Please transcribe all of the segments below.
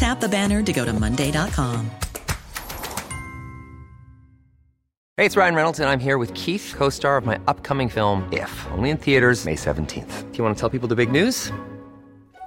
Tap the banner to go to Monday.com. Hey, it's Ryan Reynolds, and I'm here with Keith, co star of my upcoming film, If, only in theaters, May 17th. Do you want to tell people the big news?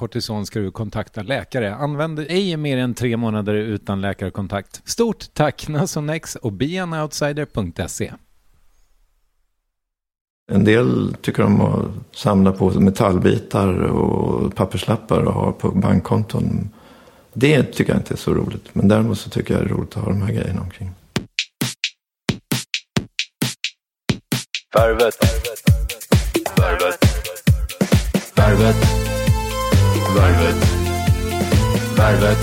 kortison ska du kontakta läkare. Använd ej mer än tre månader utan läkarkontakt. Stort tack Nasonex och beanoutsider.se. En del tycker om att samla på metallbitar och papperslappar och ha på bankkonton. Det tycker jag inte är så roligt. Men däremot så tycker jag det är roligt att ha de här grejerna omkring. Värvet. Värvet. Värvet. Värvet. Värvet. Värvet.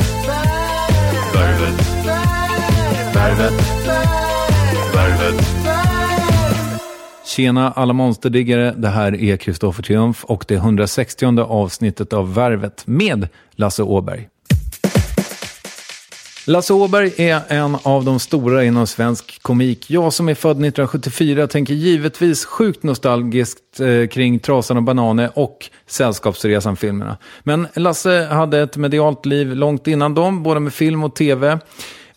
Värvet. Värvet. Värvet. Tjena alla monsterdiggare, det här är Kristoffer Triumf och det 160 avsnittet av Värvet med Lasse Åberg. Lasse Åberg är en av de stora inom svensk komik. Jag som är född 1974 tänker givetvis sjukt nostalgiskt eh, kring Trasan och Bananer och Sällskapsresan-filmerna. Men Lasse hade ett medialt liv långt innan dem, både med film och tv.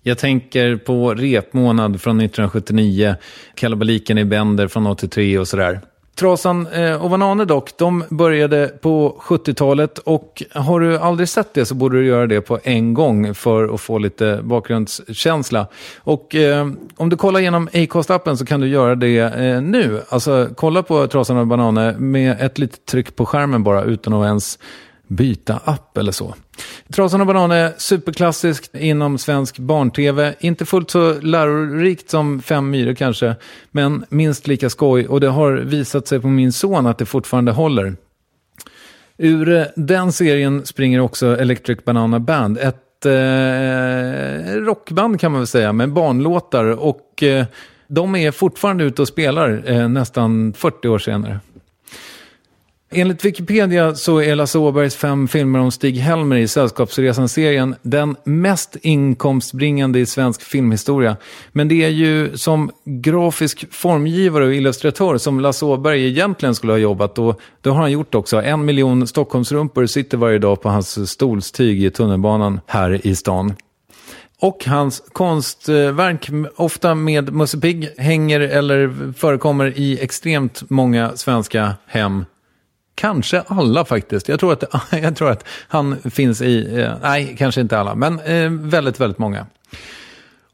Jag tänker på Repmånad från 1979, Kalabaliken i Bender från 83 och sådär. Trasan eh, och Vanane dock, de började på 70-talet och har du aldrig sett det så borde du göra det på en gång för att få lite bakgrundskänsla. Och eh, om du kollar genom Acast-appen så kan du göra det eh, nu. Alltså kolla på Trasan och Bananer med ett litet tryck på skärmen bara utan att ens byta app eller så. Trasan och banan är superklassiskt inom svensk barn-tv. Inte fullt så lärorikt som Fem myror kanske, men minst lika skoj. Och det har visat sig på min son att det fortfarande håller. Ur eh, den serien springer också Electric Banana Band. Ett eh, rockband kan man väl säga, med barnlåtar. Och eh, de är fortfarande ute och spelar eh, nästan 40 år senare. Enligt Wikipedia så är Lasse Åbergs fem filmer om Stig-Helmer i Sällskapsresan-serien den mest inkomstbringande i svensk filmhistoria. Men det är ju som grafisk formgivare och illustratör som Lasse Åberg egentligen skulle ha jobbat och det har han gjort också. En miljon Stockholmsrumpor sitter varje dag på hans stolstyg i tunnelbanan här i stan. Och hans konstverk, ofta med Musse Pigg, hänger eller förekommer i extremt många svenska hem. Kanske alla faktiskt. Jag tror att, jag tror att han finns i, eh, nej, kanske inte alla, men eh, väldigt, väldigt många.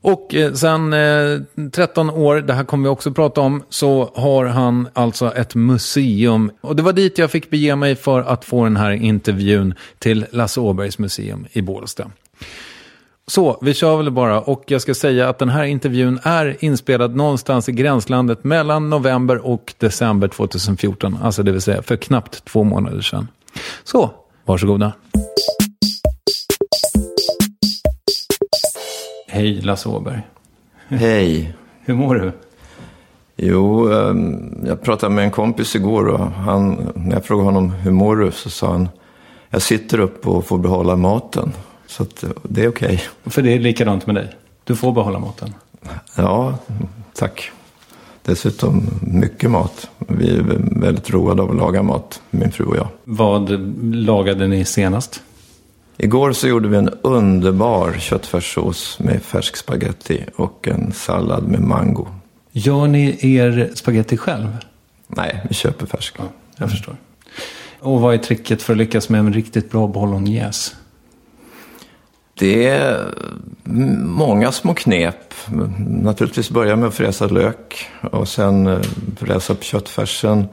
Och eh, sen eh, 13 år, det här kommer vi också prata om, så har han alltså ett museum. Och det var dit jag fick bege mig för att få den här intervjun till Lasse Åbergs museum i Bålsta. Så, vi kör väl bara. Och jag ska säga att den här intervjun är inspelad någonstans i gränslandet mellan november och december 2014. Alltså det vill säga för knappt två månader sedan. Så, varsågoda. Hej Lasse Åberg. Hej. Hur mår du? Jo, ehm, jag pratade med en kompis igår och han, när jag frågade honom hur mår du så sa han jag sitter upp och får behålla maten. Så att, det är okej. För det är likadant med dig. Du får behålla maten. Ja, tack. Dessutom mycket mat. Vi är väldigt roade av att laga mat, min fru och jag. Vad lagade ni senast? Igår så gjorde vi en underbar köttfärssås med färsk spaghetti och en sallad med mango. Gör ni er spaghetti själv? Nej, vi köper färsk. Ja, jag förstår. Och vad är tricket för att lyckas med en riktigt bra bolognese? Det är många små knep. Naturligtvis börja med att fräsa lök och sen eh, fräsa upp köttfärsen.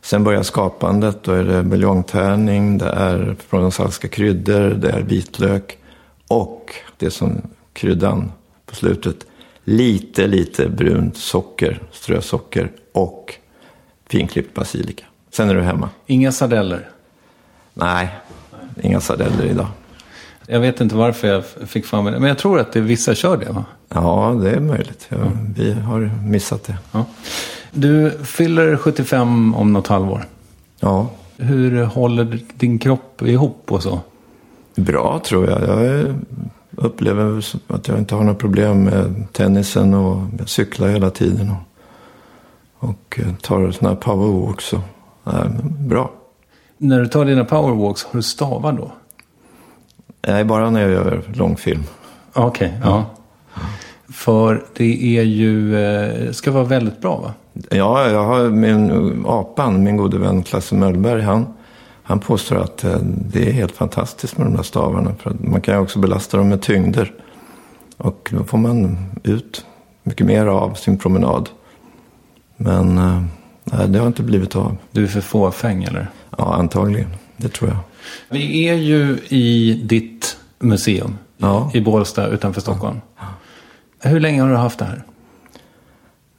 Sen börjar skapandet. Då är det buljongtärning, det är provensalska kryddor, det är vitlök och det som kryddan på slutet. Lite, lite brunt socker, strösocker och finklippt basilika. Sen är du hemma. Inga sardeller? Nej, inga sardeller idag. Jag vet inte varför jag fick mig det. Men jag tror att det, vissa kör det va? Ja, det är möjligt. Ja, vi har missat det. Ja. Du fyller 75 om något halvår. Ja, Hur håller din kropp ihop och så? bra tror jag. Jag upplever att jag inte har några problem med tennisen och jag cyklar hela tiden. Och, och eh, tar sådana här powerwalks. Men bra. När du tar dina powerwalks, har du stavar då? Nej, bara när jag gör långfilm. Okej, ja. För det är ju, eh, ska vara väldigt bra va? Ja, jag har min apan, min gode vän Klasse Möllberg, han, han påstår att eh, det är helt fantastiskt med de där stavarna. För att man kan ju också belasta dem med tyngder. Och då får man ut mycket mer av sin promenad. Men eh, nej, det har inte blivit av. Du är för fåfäng eller? Ja, antagligen. Det tror jag. Vi är ju i ditt museum Ja. i Bålsta utanför Stockholm. Hur länge har du haft det här?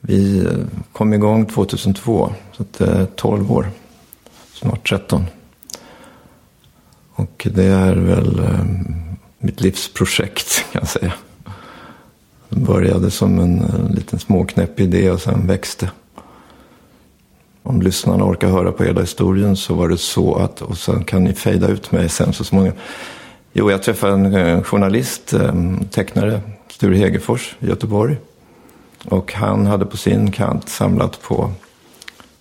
Vi kom igång 2002, så att det är 12 år. Snart 13. Och det är väl eh, mitt livsprojekt kan jag säga. Det började som en, eh, liten småknäpp idé och sen växte. Om lyssnarna orkar höra på hela historien så var det så att, och sen kan ni fejda ut mig sen så småningom. Jo, jag träffade en eh, journalist, eh, tecknare, Sture Hegerfors i Göteborg. Och han hade på sin kant samlat på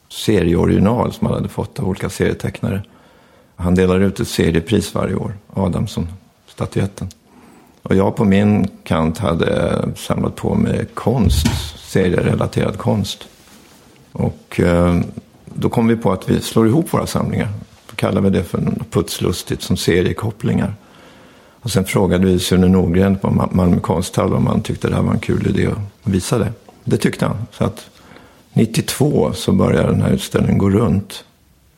serieoriginal som han hade fått av olika serietecknare. Han delar ut ett seriepris varje år, Adamsson-statyetten. Och jag på min kant hade eh, samlat på mig konst, serierelaterad konst. Och eh, då kom vi på att vi slår ihop våra samlingar. Då kallar vi det för något putslustigt som seriekopplingar. Och sen frågade vi Sune Nordgren på Ma- Malmö konsthall om han tyckte det här var en kul idé att visa det. Det tyckte han. Så att 92 så började den här utställningen gå runt.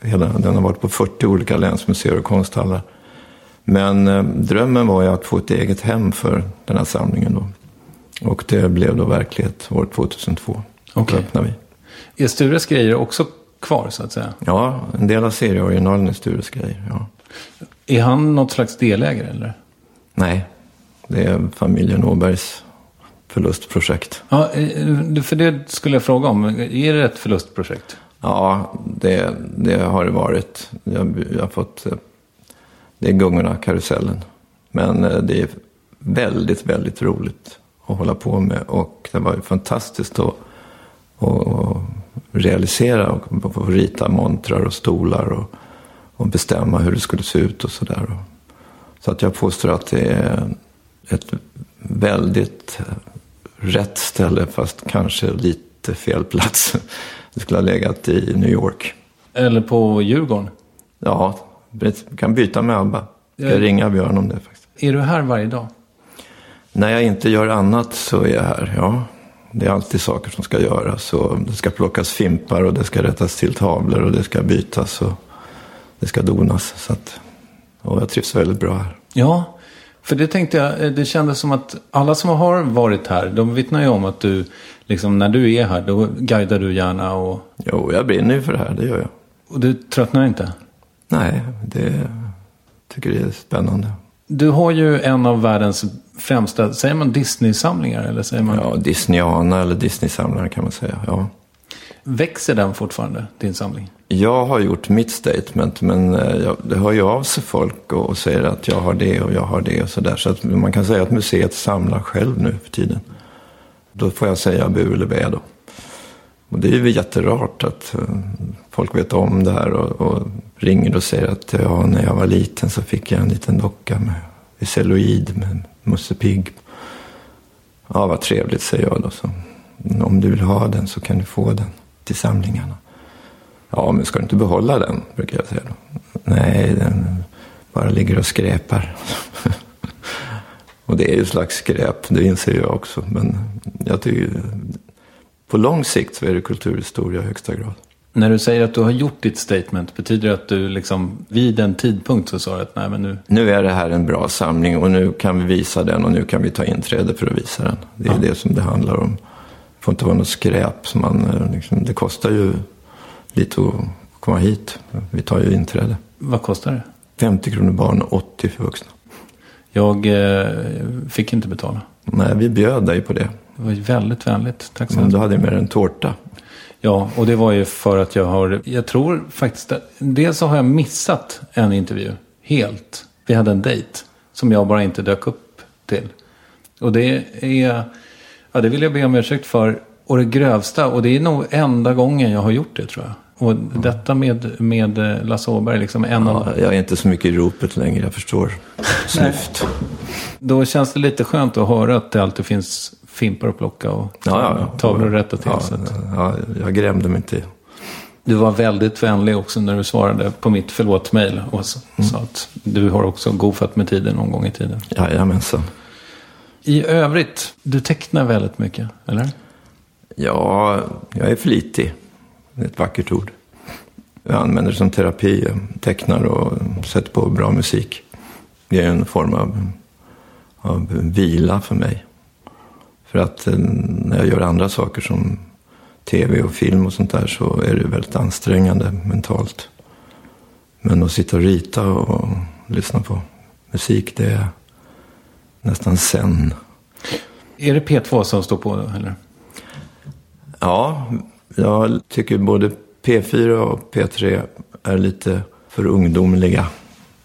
Hela, den har varit på 40 olika länsmuseer och konsthallar. Men eh, drömmen var ju att få ett eget hem för den här samlingen då. Och det blev då verklighet år 2002. Okej. Då öppnade vi. Är Stures grejer också kvar så att säga? Ja, en del av serieoriginalen är Stures grejer. Ja. Är han något slags delägare eller? Nej, det är familjen Åbergs förlustprojekt. Ja, eh, för det skulle jag fråga om. Är det ett förlustprojekt? Ja, det, det har det varit. Jag, jag har fått... eh, Det är gungorna, karusellen. Men eh, det är väldigt, väldigt roligt att hålla på med. Och det var ju fantastiskt att, att realisera och rita montrar och stolar och, och bestämma hur det skulle se ut och sådär. Så att jag påstår att det är ett väldigt rätt ställe fast kanske lite fel plats. Det skulle ha legat i New York. Eller på Djurgården. Ja, kan byta med Abba. Jag Ja. ska ringa Björn om det faktiskt. Är du här varje dag? När jag inte gör annat så är jag här, ja. Det är alltid saker som ska göras. Och det ska plockas fimpar och det ska rättas till tavlor och det ska bytas och det ska donas. Så att, och jag trivs väldigt bra här. Ja, för det tänkte jag, eh, det kändes som att alla som har varit här, de vittnar ju om att du, liksom när du är här, då guidar du gärna och, Jo, jag brinner ju för det här, det gör jag. och du tröttnar inte. Nej, det tycker det är spännande. Du har ju en av världens främsta, säger man Disney-samlingar eller säger man, Ja, Disneyana eller Disney-samlare kan man säga. Ja. växer den fortfarande, din samling? Jag har gjort mitt statement, men eh, jag, det hör ju av sig folk och, och säger att jag har det och jag har det och sådär. Så att man kan säga att museet samlar själv nu för tiden. Då får jag säga bu eller bä då. Och det är ju jätterart att eh, folk vet om det här och, och ringer och säger att ja, när jag var liten så fick jag en liten docka med celluloid med Musse Pigg. Ja, vad trevligt, säger jag då. Så, om du vill ha den så kan du få den till samlingarna. Ja, men ska du inte behålla den, brukar jag säga då. Nej, den bara ligger och skräpar. och det är ju ett slags skräp, det inser jag också. Men jag tycker, på lång sikt så är det kulturhistoria i högsta grad. När du säger att du har gjort ditt statement, betyder det att du liksom vid en tidpunkt så sa du att nej men nu, Nu är det här en bra samling och nu kan vi visa den och nu kan vi ta inträde för att visa den. Det är det som det handlar om. Det får inte vara något skräp. Som man, eh, liksom, det kostar ju lite att komma hit. Vi tar ju inträde. vad kostar det? 50 kronor barn och 80 för vuxna. Jag eh, fick inte betala. Nej, vi bjöd dig på det. Det var väldigt vänligt. Tack så Men hemskt du hade med en tårta. Ja, och det var ju för att jag har, jag tror faktiskt, dels så har jag missat en intervju helt. Vi hade en dejt som jag bara inte dök upp till. Och det är, ja det vill jag be om ursäkt för. Och det grövsta, och det är nog enda gången jag har gjort det tror jag. Och detta med, med eh, Lasse Åberg, liksom en av, Ja, jag är inte så mycket i ropet längre, jag förstår. Snyft. då känns det lite skönt att höra att det alltid finns fimpar att plocka och Ja, ja, ja. tavlor att rätta till. Ja, så ja, jag grämde mig inte. Du var väldigt vänlig också när du svarade på mitt förlåt-mail och Mm. sa att du har också gofat med tiden någon gång i tiden. Jajamensan. I övrigt, du tecknar väldigt mycket, eller? Ja, jag är flitig. Det är ett vackert ord. Jag använder det som terapi. Jag tecknar och sätter på bra musik. Det är en form av, av vila för mig. För att eh, när jag gör andra saker som tv och film och sånt där så är det väldigt ansträngande mentalt. Men att sitta och rita och lyssna på musik, det är nästan sen. Är det P2 som står på då, eller? Ja, jag tycker både P4 och P3 är lite för ungdomliga.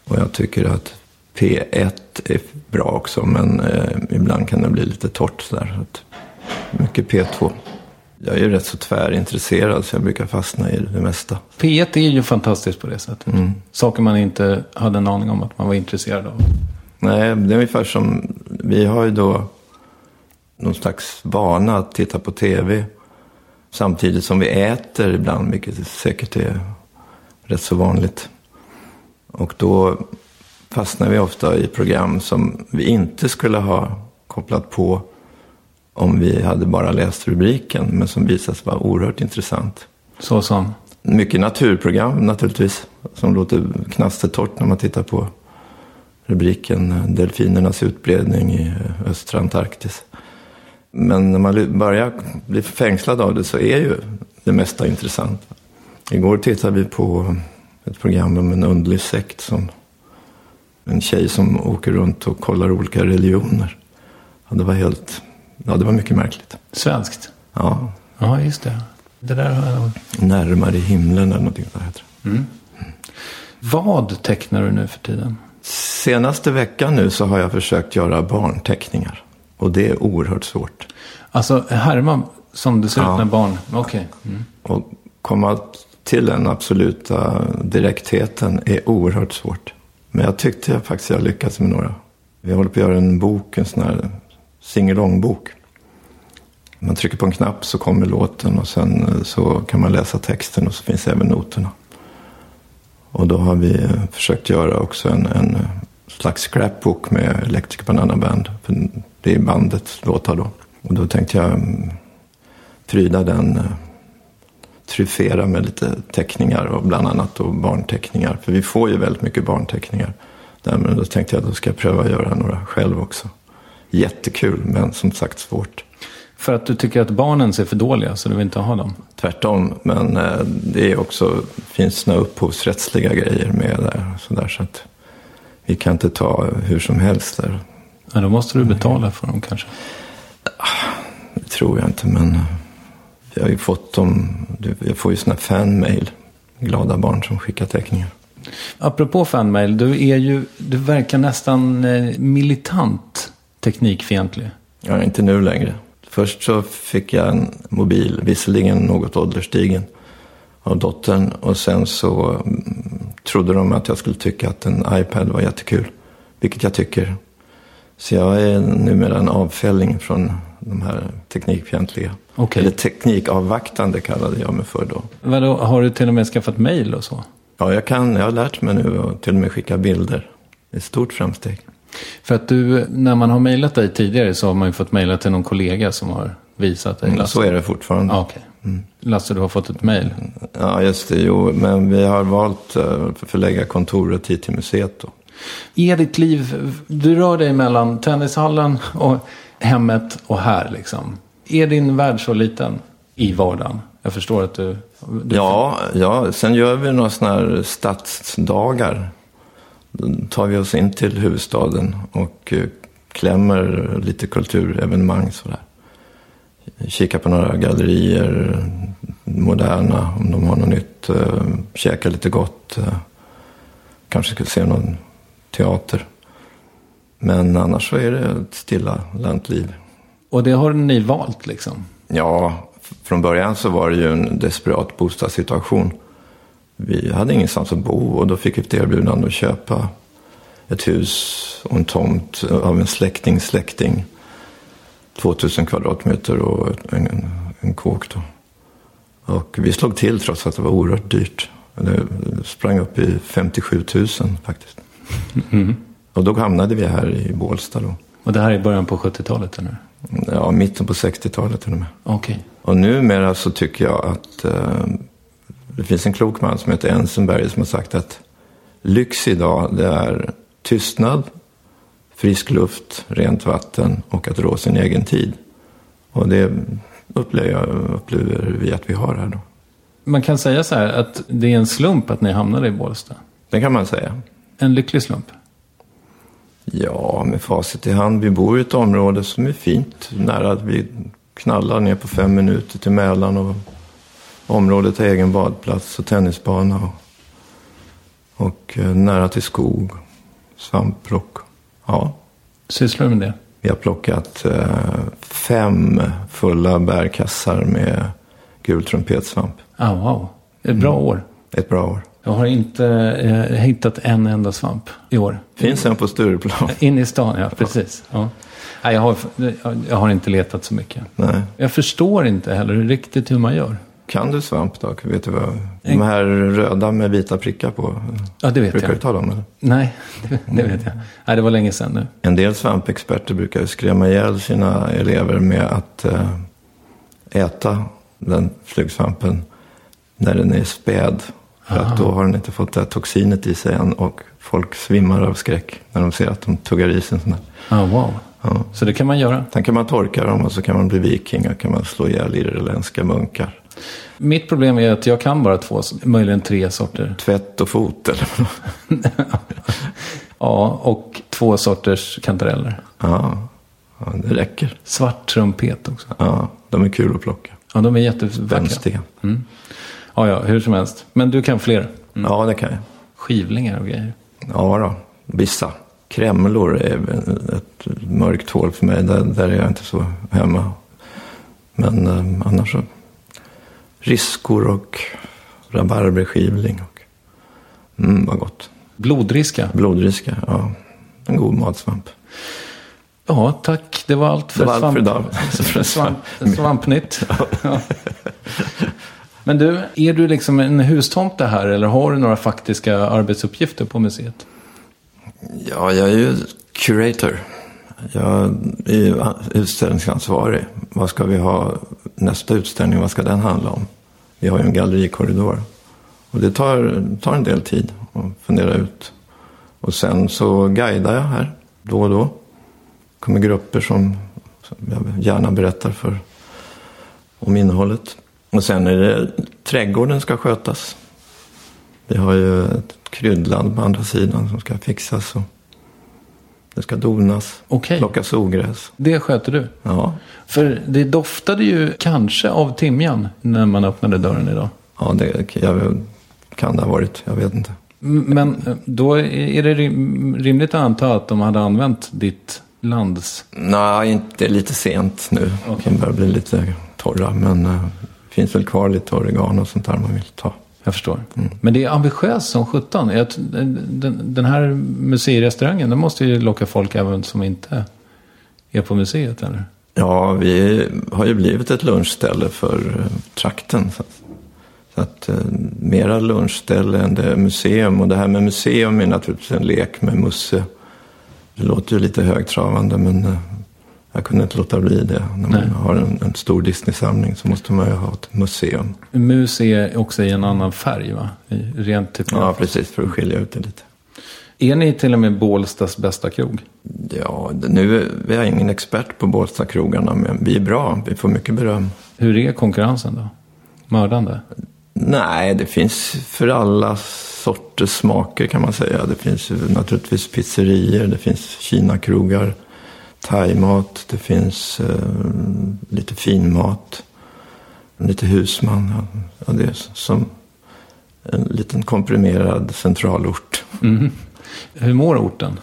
Och jag tycker att P1 är bra också, men eh, ibland kan det bli lite torrt sådär. Så mycket P2. Jag är ju rätt så tvärintresserad, så jag brukar fastna i det mesta. P1 är ju fantastiskt på det sättet. Mm. Saker man inte hade en aning om att man var intresserad av. Nej, det är ungefär som, vi har ju då någon slags vana att titta på tv samtidigt som vi äter ibland, vilket säkert är rätt så vanligt. Och då fastnar vi ofta i program som vi inte skulle ha kopplat på om vi hade bara läst rubriken, men som visade sig vara oerhört intressant. Så som, Mycket naturprogram naturligtvis, som låter knastertorrt när man tittar på rubriken eh, Delfinernas utbredning i eh, östra Antarktis. Men när man börjar bli fängslad av det så är ju det mesta intressant. Igår tittade vi på ett program om en underlig sekt som en tjej som åker runt och kollar olika religioner. Ja, det var helt, ja det var mycket märkligt. svenskt. Ja, Ja, just det. Det där har jag... närmare himlen eller någonting sånt heter det. Vad tecknar du nu för tiden? Senaste veckan nu så har jag försökt göra barnteckningar. Och det är oerhört svårt. Alltså, härma som det ser Ja. ut när barn... Okej. Mm. Och komma till den absoluta direktheten är oerhört svårt. Men jag tyckte jag faktiskt jag lyckats med några. Vi håller på att göra en bok, en sån här singelångbok. Man trycker på en knapp så kommer låten och sen eh, så kan man läsa texten och så finns även noterna. Och då har vi eh, försökt göra också en, en eh, slags scrapbook med Electric Banana Band. För det är bandets låtar då. Och då tänkte jag mm, pryda den, eh, tryffera med lite teckningar och bland annat då barnteckningar. För vi får ju väldigt mycket barnteckningar. Där, men då tänkte jag att då ska jag pröva att göra några själv också. Jättekul, men som sagt svårt. För att du tycker att barnen ser för dåliga så du vill inte ha dem? Tvärtom, men eh, det är också, finns några upphovsrättsliga grejer med där. Så, där, så att vi kan inte ta hur som helst där. Ja, då måste du betala för dem kanske. Det tror jag inte, men vi har ju fått dem. Jag får ju sådana fanmail. Glada barn som skickar teckningar. Apropå fanmail, du, är ju, du verkar nästan eh, militant teknikfientlig. Ja, inte nu längre. Först så fick jag en mobil, visserligen något ålderstigen, av dottern. Och sen så mm, trodde de att jag skulle tycka att en iPad var jättekul. Vilket jag tycker. Så jag är numera en avfälling från de här teknikfientliga. Okej. Eller teknikavvaktande kallade jag mig för då. Vadå, har du till och med skaffat mail och så? Ja, jag kan. Jag har lärt mig nu att till och med skicka bilder. Det är ett stort framsteg. För att du, när man har mejlat dig tidigare så har man ju fått mejla till någon kollega som har visat dig. Mm, så är det fortfarande. Ja, okej. Lasse, du har fått ett mejl. Ja, just det. Jo, men vi har valt eh, att förlägga kontoret hit till museet då. Är ditt liv, du rör dig mellan tennishallen och hemmet och här liksom. Är din värld så liten i vardagen? Jag förstår att du... du Ja, ja, sen gör vi några sådana här stadsdagar. Då tar vi oss in till huvudstaden och eh, klämmer lite kulturevenemang sådär. Kika på några gallerier, moderna, om de har något nytt. Eh, Käka lite gott. Eh, kanske ska se någon teater. Men annars så är det ett stilla lantliv. Och det har ni valt liksom? Ja, från början så var det ju en desperat bostadssituation. Vi hade ingenstans att bo och då fick vi ett erbjudande att köpa ett hus och en tomt av en släktings släkting. 2000 kvadratmeter och en, en, kåk då. Och vi slog till trots att det var oerhört dyrt. Det sprang upp i 57 000 faktiskt. Och då hamnade vi här i Bålsta då. Och det här är början på 70-talet eller? Ja, mitten på 60-talet till och med. Okej. Och numera så tycker jag att eh, det finns en klok man som heter Ensenberg som har sagt att lyx idag det är tystnad, frisk luft, rent vatten och att rå sin egen tid. Och det upplever, jag, upplever vi att vi har här då. Man kan säga så här att det är en slump att ni hamnade i Bålsta. Det kan man säga. En lycklig slump. Ja, med facit i hand. Vi bor i ett område som är fint. Nära att vi knallar ner på fem minuter till Mälaren. Och området har egen badplats och tennisbana. Och, och eh, nära till skog, svampplock. Ja, Sysslar du med det? vi har plockat eh, fem fulla bärkassar med gul trumpetsvamp. Ah, wow. Ett bra år. Ett bra år. Jag har inte eh, hittat en enda svamp i år. Finns en på Stureplan? In i stan, ja precis. Ja. Nej, jag, har, jag- har inte letat så mycket. Nej. Jag förstår inte heller riktigt hur man gör. Kan du svamp då? Vet du vad? De här röda med vita prickar på. Ja, det vet Brukar du jag. ta dem eller? Nej, det, det vet jag. Nej, det var länge sedan nu. En del svampexperter brukar ju skrämma ihjäl sina elever med att eh, äta den flugsvampen när den är späd. För att då har den inte fått det här toxinet i sig än och folk svimmar av skräck när de ser att de tuggar i sig en sån där. Ah, wow. Ja. Så det kan man göra. Sen kan man torka dem och så kan man bli viking och kan man slå ihjäl irländska munkar. Mitt problem är att jag kan bara två, möjligen tre sorter. Tvätt och fot eller Ja, och två sorters kantareller. ja. ja, det räcker. Svart trumpet också. Ja, de är kul att plocka. Ja, de är jättevackra. Vänstega. Ja, ja, hur som helst. Men du kan fler. Ja, det kan jag. Skivlingar och grejer. Ja då, vissa. Kremlor är ett mörkt hål för mig. Där, där är jag inte så hemma. Men eh, annars så. Riskor och rabarberskivling. Och, mm, vad gott. Blodriska. Blodriska, ja. En god matsvamp. Ja, tack. Det var allt för, Det var allt svamp, för idag. svamp, svampnytt. Ja. Men du, är du liksom en hustomte här eller har du några faktiska arbetsuppgifter på museet? Ja, jag är ju curator. Jag är ju utställningsansvarig. Vad ska vi ha nästa utställning? Vad ska den handla om? Vi har ju en gallerikorridor. Och det tar, tar en del tid att fundera ut. Och sen så guidar jag här då och då. kommer grupper som, som jag gärna berättar för om innehållet. Och sen är det trädgården ska skötas. Vi har ju ett kryddland på andra sidan som ska fixas. Och det ska donas, Okej. plockas ogräs. Det sköter du. Ja, För det doftade ju kanske av timjan när man öppnade dörren idag. ja det jag, kan det ha varit. Jag vet inte. Men eh, då är det rim- rimligt att anta att de hade använt ditt lands... Nej, inte lite sent nu. Okej. De börjar bli lite torra. Men eh, det finns väl kvar lite oregano och sånt där man vill ta. Jag förstår. Men det är ambitiöst som sjutton. Den, den här museirestaurangen, den måste ju locka folk även som inte är på museet, eller? Ja, vi har ju blivit ett lunchställe för eh, trakten. Så, så att eh, mera lunchställe än det är museum. Och det här med museum är naturligtvis en lek med Musse. Det låter ju lite högtravande men eh, jag kunde inte låta bli det. När man Nej. har en, en stor Disney-samling så måste man ju ha ett museum. Mus är också i en annan färg, va? Rent typ. Ja, precis, för att skilja ut det lite. Är ni till och med Bålstas bästa krog? Ja, nu är vi är ingen expert på Bålstakrogarna men vi är bra. Vi får mycket beröm. Hur är konkurrensen då? Mördande? Nej, det finns för alla sorters smaker kan man säga. Det finns naturligtvis pizzerier, det finns kinakrogar, thaimat, det finns eh, lite finmat, lite husman. Ja, det är som en liten komprimerad centralort. Hur mår orten?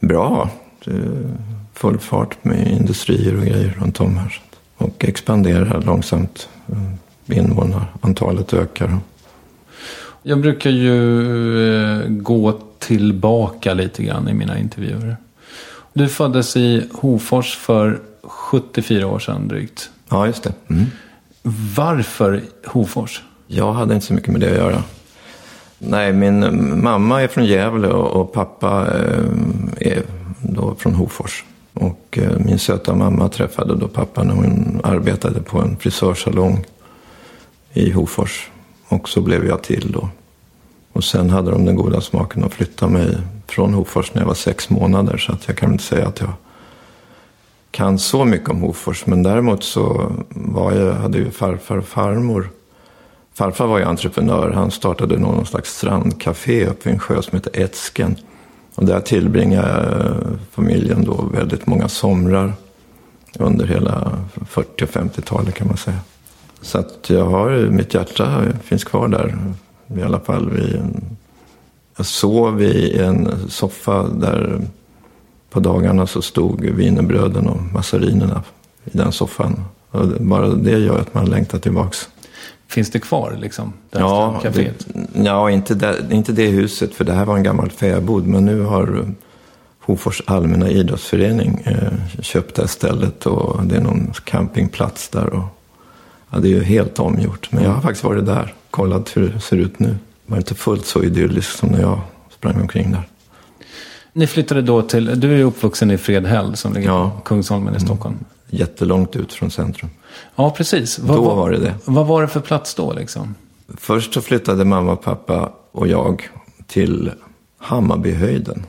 Bra. Det är full fart med industrier och grejer runt om här. Och expanderar långsamt. Invånarantalet ökar. Jag brukar ju eh, gå tillbaka lite grann i mina intervjuer. Du föddes i Hofors för 74 år sedan drygt. Ja, just det. Mm. Varför Hofors? Jag hade inte så mycket med det att göra. Nej, min mamma är från Gävle och, och pappa eh, är då från Hofors. Och eh, min söta mamma träffade då pappa när hon arbetade på en frisörsalong i Hofors. Och så blev jag till då. Och sen hade de den goda smaken att flytta mig från Hofors när jag var sex månader. Så att jag kan inte säga att jag kan så mycket om Hofors. Men däremot så var jag, hade ju farfar och farmor. Farfar var ju entreprenör. Han startade någon slags strandcafé uppe vid en sjö som heter Etsken. Och där tillbringade eh, familjen då väldigt många somrar. Under hela 40 och 50-talet kan man säga. Så att jag har, mitt hjärta finns kvar där. I alla fall en, jag sov i en soffa där på dagarna så stod wienerbröden och massarinerna i den soffan. Och bara det gör att man längtar tillbaks. Finns det kvar liksom? Det Ja, det, ja inte, det, inte det huset, för det här var en gammal fäbod. Men nu har Hofors allmänna idrottsförening eh, köpt det här stället och det är någon campingplats där. Och, ja, det är ju helt omgjort. Men jag har faktiskt varit där, kollat hur det ser ut nu. Det var inte fullt så idylliskt som när jag sprang omkring där. Ni flyttade då till, du är uppvuxen i Fredhäll som ligger Ja. på Kungsholmen i Stockholm. Jättelångt ut från centrum. Ja, precis. Vad, Då vad- var det det. Vad var det för plats då liksom? Först så flyttade mamma, pappa och jag till Hammarbyhöjden.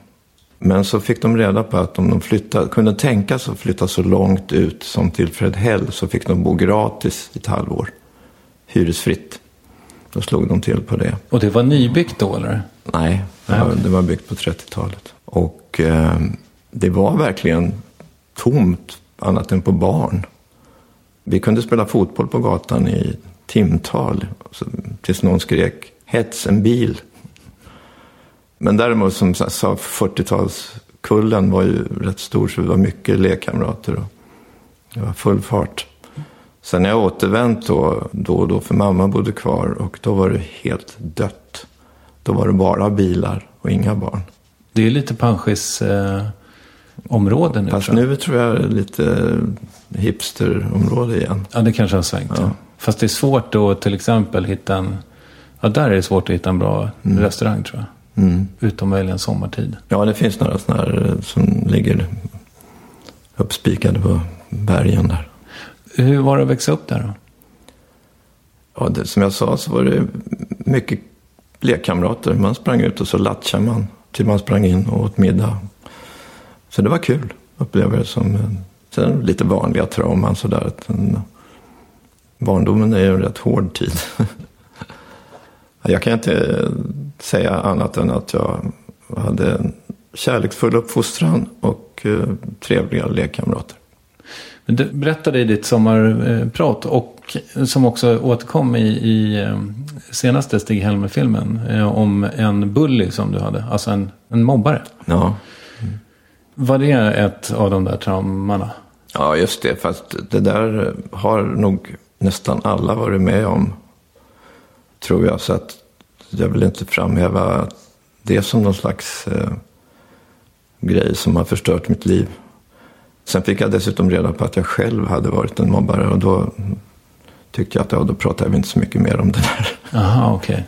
Men så fick de reda på att om de flyttade, kunde tänka sig att flytta så långt ut som till Fredhäll så fick de bo gratis i ett halvår. Hyresfritt. Då slog de till på det. Och det var nybyggt då eller? Nej, det var, det var byggt på 30-talet. Och eh, det var verkligen tomt annat än på barn. Vi kunde spela fotboll på gatan i timtal. Så, tills någon skrek hets en bil. Men däremot som jag sa, 40-talskullen var ju rätt stor så det var mycket lekkamrater. Och det var full fart. Sen har jag återvänt då, då och då, för mamma bodde kvar och då var det helt dött. Då var det bara bilar och inga barn. Det är lite panschis eh, område nu. Fast tror jag. nu tror jag det är lite hipsterområde igen. Ja, det kanske har svängt. Ja. Fast det är svårt att till exempel hitta en... Ja, där är det svårt att hitta en bra restaurang tror jag. Mm. Utom möjligen sommartid. Ja, det finns några sådana här eh, som ligger uppspikade på bergen där. Hur var det att växa upp där då? Ja, det, som jag sa så var det mycket lekkamrater. Man sprang ut och så latchade man till man sprang in och åt middag. Så det var kul, upplever jag det som. Eh, sen lite vanliga trauman sådär. Att en, eh, barndomen är ju en rätt hård tid. jag kan inte eh, säga annat än att jag hade en kärleksfull uppfostran och eh, trevliga lekkamrater. Du berättade i ditt sommarprat och som också återkom i, i eh, senaste Stig Helmer-filmen eh, om en bully som du hade, alltså en, en mobbare. Ja. Var det ett av de där traumorna? Ja, just det. Fast det där har nog nästan alla varit med om. Tror jag. Så att jag vill inte framhäva det som någon slags eh, grej som har förstört mitt liv. Sen fick jag dessutom reda på att jag själv hade varit en mobbare. Och då tyckte jag att ja, då pratar vi inte så mycket mer om det där. Jaha, okej.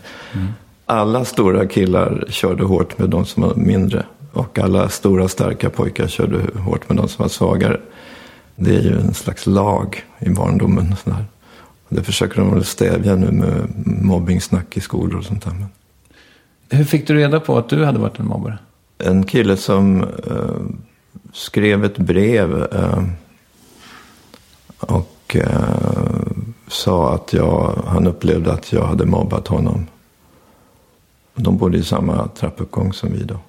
Alla stora killar körde hårt med de som var mindre. Och alla stora starka pojkar körde hårt med de som var svagare. Det är ju en slags lag i barndomen. Och. Och det försöker de väl stävja nu med mobbingsnack i skolor och sånt där. Men Hur fick du reda på att du hade varit en mobbare? en kille som eh, skrev ett brev eh, och eh, sa att jag, han upplevde att jag hade mobbat honom. De bodde i samma trappuppgång som vi då.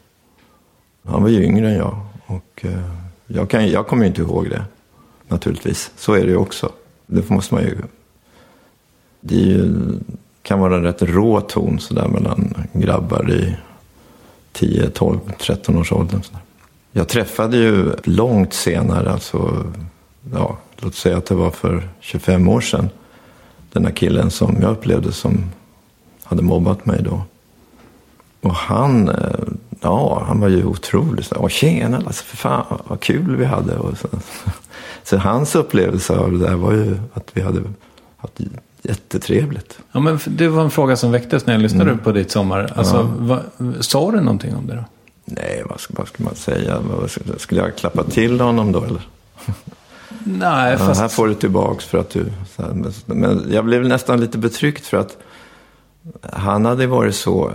Han var ju yngre än jag. Och eh, jag, kan, jag kommer ju inte ihåg det. Naturligtvis. Så är det ju också. Det måste man ju... Det ju, kan vara en rätt rå ton sådär mellan grabbar i 10, 12, 13 års åldern. sådär. Jag träffade ju långt senare, alltså, ja, låt säga att det var för 25 år sedan. Den här killen som jag upplevde som hade mobbat mig då. Och han, eh, ja, han var ju otrolig. Så, Åh, tjena, alltså, för fan vad kul vi hade. Och så. så hans upplevelse av det där var ju att vi hade haft jättetrevligt. Ja, men det var en fråga som väcktes när jag lyssnade på ditt sommar. Alltså, va, sa du någonting om det då? Nej, vad ska, vad ska man säga? Skulle jag klappa till honom då eller? Nej, fast... här får du tillbaks för att du... Men jag blev nästan lite betryckt för att han hade varit så...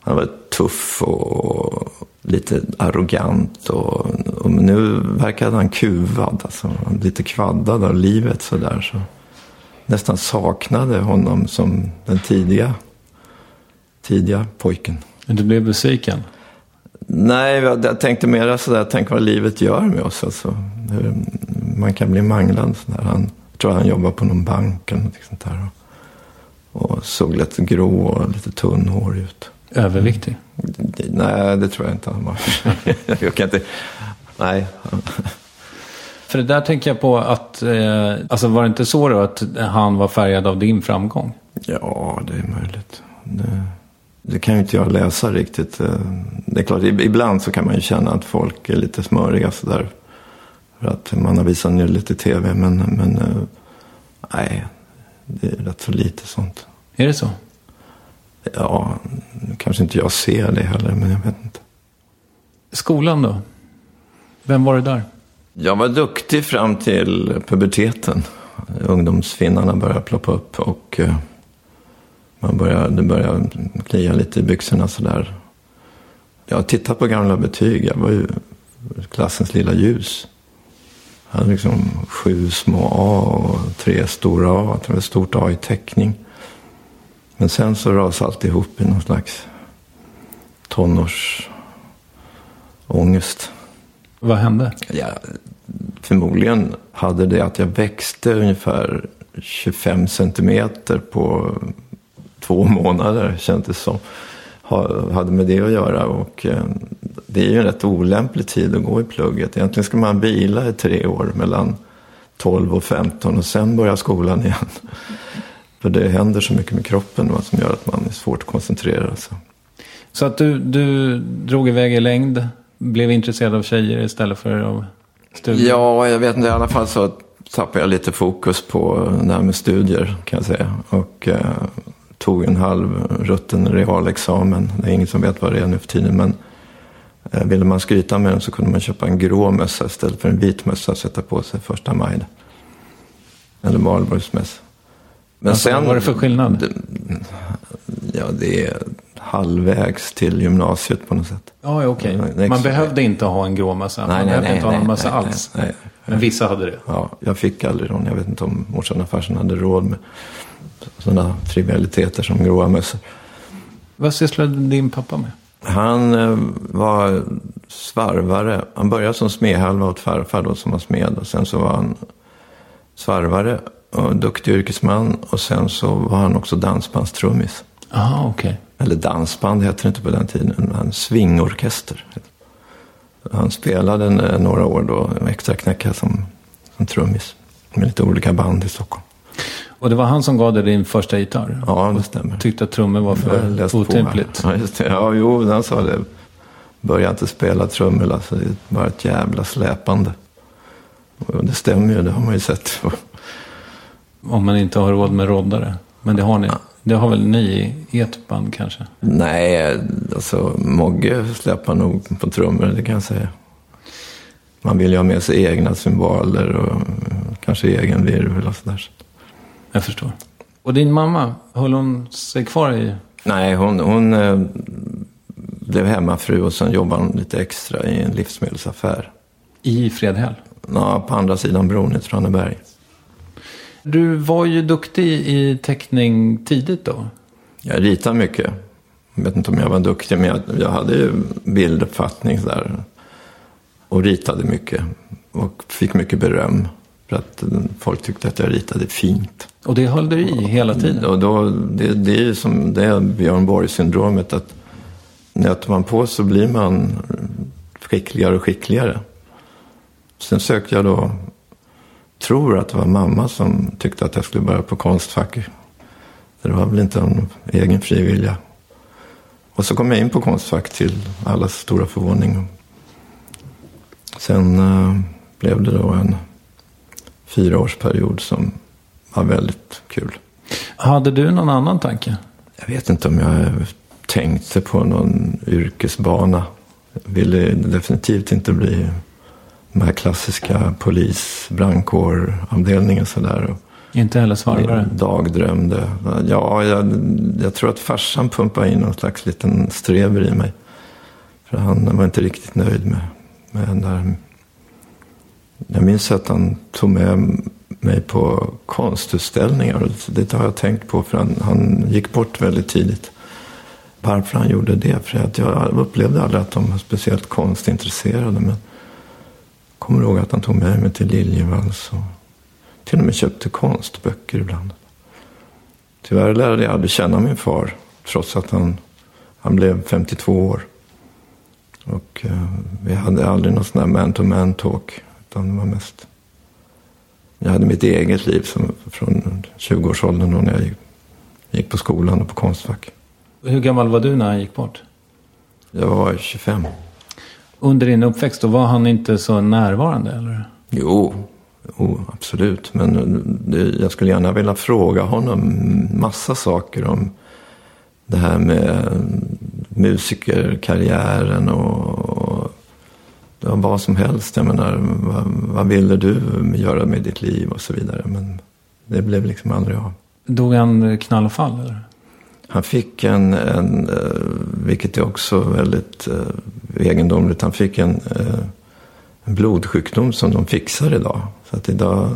Han var tuff och lite arrogant. Och, och nu verkade han kuvad, alltså, lite kvaddad av livet sådär. Så nästan saknade honom som den tidiga, tidiga pojken. Men du blev besviken? Nej, jag tänkte mer sådär, tänk vad livet gör med oss. Alltså. Hur Man kan bli manglad sådär. Han, jag tror han jobbar på någon bank eller något sånt där. Och, och såg lite grå och lite tunnhårig ut. Överviktig? Nej, det tror jag inte han var. jag kan inte... Nej. För det där tänker jag på att, eh, alltså var det inte så då att han var färgad av din framgång? Ja, det är möjligt. Det, det kan ju inte jag läsa riktigt. Eh, Det är klart, ib- ibland så kan man ju känna att folk är lite smöriga sådär. För att man har visat nyllet i tv. Men, men eh, nej, det är rätt så lite sånt. Är det så? Ja, kanske inte jag ser det heller, men jag vet inte. Skolan då? Vem var det där? Jag var duktig fram till puberteten. Ungdomsfinnarna började ploppa upp och eh, man började, det började klia lite i byxorna sådär. Jag har tittat på gamla betyg. Jag var ju klassens lilla ljus. Jag hade liksom sju små A och tre stora A. Det var ett stort A i teckning. Men sen så rasade allt ihop i någon slags tonårsångest. Vad hände? Ja, förmodligen hade det att jag växte ungefär 25 centimeter på två månader kändes som. Ha- Hade med det att göra och eh, det är ju en rätt olämplig tid att gå i plugget. Egentligen ska man vila i tre år mellan 12 och 15 och sen börja skolan igen. För det händer så mycket med kroppen va, som gör att man är svårt att koncentrera sig. Så att du, du drog iväg i längd blev intresserad av tjejer istället för av studier? Ja, jag vet inte. I alla fall så tappade jag lite fokus på det här med studier kan jag säga. Och eh, tog en halv rutten realexamen. Det är ingen som vet vad det är nu för tiden. Men eh, ville man skryta med den så kunde man köpa en grå mössa istället för en vit mössa och sätta på sig första maj. Eller valborgsmässa. Men Alltså, vad var det för skillnad? Ja, det är halvvägs till gymnasiet på något sätt. Ja, okej. Är Man behövde inte ha en grå mössa. Man Nej, nej, behövde nej, inte ha någon nej, mössa nej, alls. nej, nej. Men vissa hade det. Ja, jag fick aldrig någon. Jag vet inte om morsan och farsan hade råd med sådana trivialiteter som gråa mössor. Vad sysslade din pappa med? Han eh, var svarvare. Han började som smedhalva åt farfar då, som var smed. Och sen så var han svarvare och duktig yrkesman. Och sen så var han också dansbandstrummis. Jaha, okej. Eller dansband hette det inte på den tiden. En swingorkester. Han spelade en- några år då, extra knäcka som, som trummis. Med lite olika band i Stockholm. Och det var han som gav dig din första gitarr? Ja, det stämmer. Tyckte att trummor var för otympligt? Ja, just det. Ja, jo, han sa det. Börja inte spela trummor, alltså. Det är bara ett jävla släpande. Och det stämmer ju, det har man ju sett. Om man inte har råd med roddare. Men det har ni. Det har väl ni i ert band kanske? Nej, alltså Mogge släpar nog på trummor, det kan jag säga. Man vill ju ha med sig egna symboler och kanske egen virvel och sådär. Jag förstår. Och din mamma, höll hon sig kvar i... Nej, hon, hon eh, blev hemmafru och sen jobbade hon lite extra i en livsmedelsaffär. I Fredhäll? Ja, på andra sidan bron i Traneberg. Du var ju duktig i teckning tidigt då. Jag ritade mycket. Jag vet inte om jag var duktig, men jag, jag hade ju bilduppfattning där. Och ritade mycket. Och fick mycket beröm. För att folk tyckte att jag ritade fint. Och det höll du i hela tiden? Och då, det, det är ju som det är Björn Borg-syndromet. Att nöter man på så blir man skickligare och skickligare. Sen sökte jag då, tror att det var mamma som tyckte att jag skulle börja på Konstfack. Det var väl inte en egen frivilliga. Och så kom jag in på Konstfack till allas stora förvåning. Sen eh, blev det då en fyraårsperiod som var väldigt kul. Hade du någon annan tanke? Jag vet inte om jag tänkte på någon yrkesbana. Jag ville definitivt inte bli de här klassiska polis, brandkåravdelningen sådär. Inte heller svarvare? dagdrömde. Ja, jag, jag tror att farsan pumpade in någon slags liten strever i mig. För han var inte riktigt nöjd med, med den där. Jag minns att han tog med mig på konstutställningar. Det har jag tänkt på för han, han gick bort väldigt tidigt. Varför han gjorde det? För att jag upplevde aldrig att de var speciellt konstintresserade. Men jag kommer ihåg att han tog med mig till Liljevalchs och till och med köpte konstböcker ibland. Tyvärr lärde jag aldrig känna min far. Trots att han, han blev 52 år. Och eh, vi hade aldrig någon sån här man-to-man talk. Utan det var mest... Jag hade mitt eget liv som, från 20-årsåldern då när jag gick, gick på skolan och på Konstfack. Hur gammal var du när han gick bort? Jag var 25. Under din uppväxt, då var han inte så närvarande eller? Jo, jo absolut. Men det, jag skulle gärna vilja fråga honom massa saker om det här med musikerkarriären och, och ja, vad som helst. Jag menar, vad, vad ville du göra med ditt liv och så vidare. Men det blev liksom aldrig av. Dog han knall och fall eller? Han fick en, en eh, vilket är också väldigt eh, egendomligt, han fick en, eh, en blodsjukdom som de fixar idag. Så att idag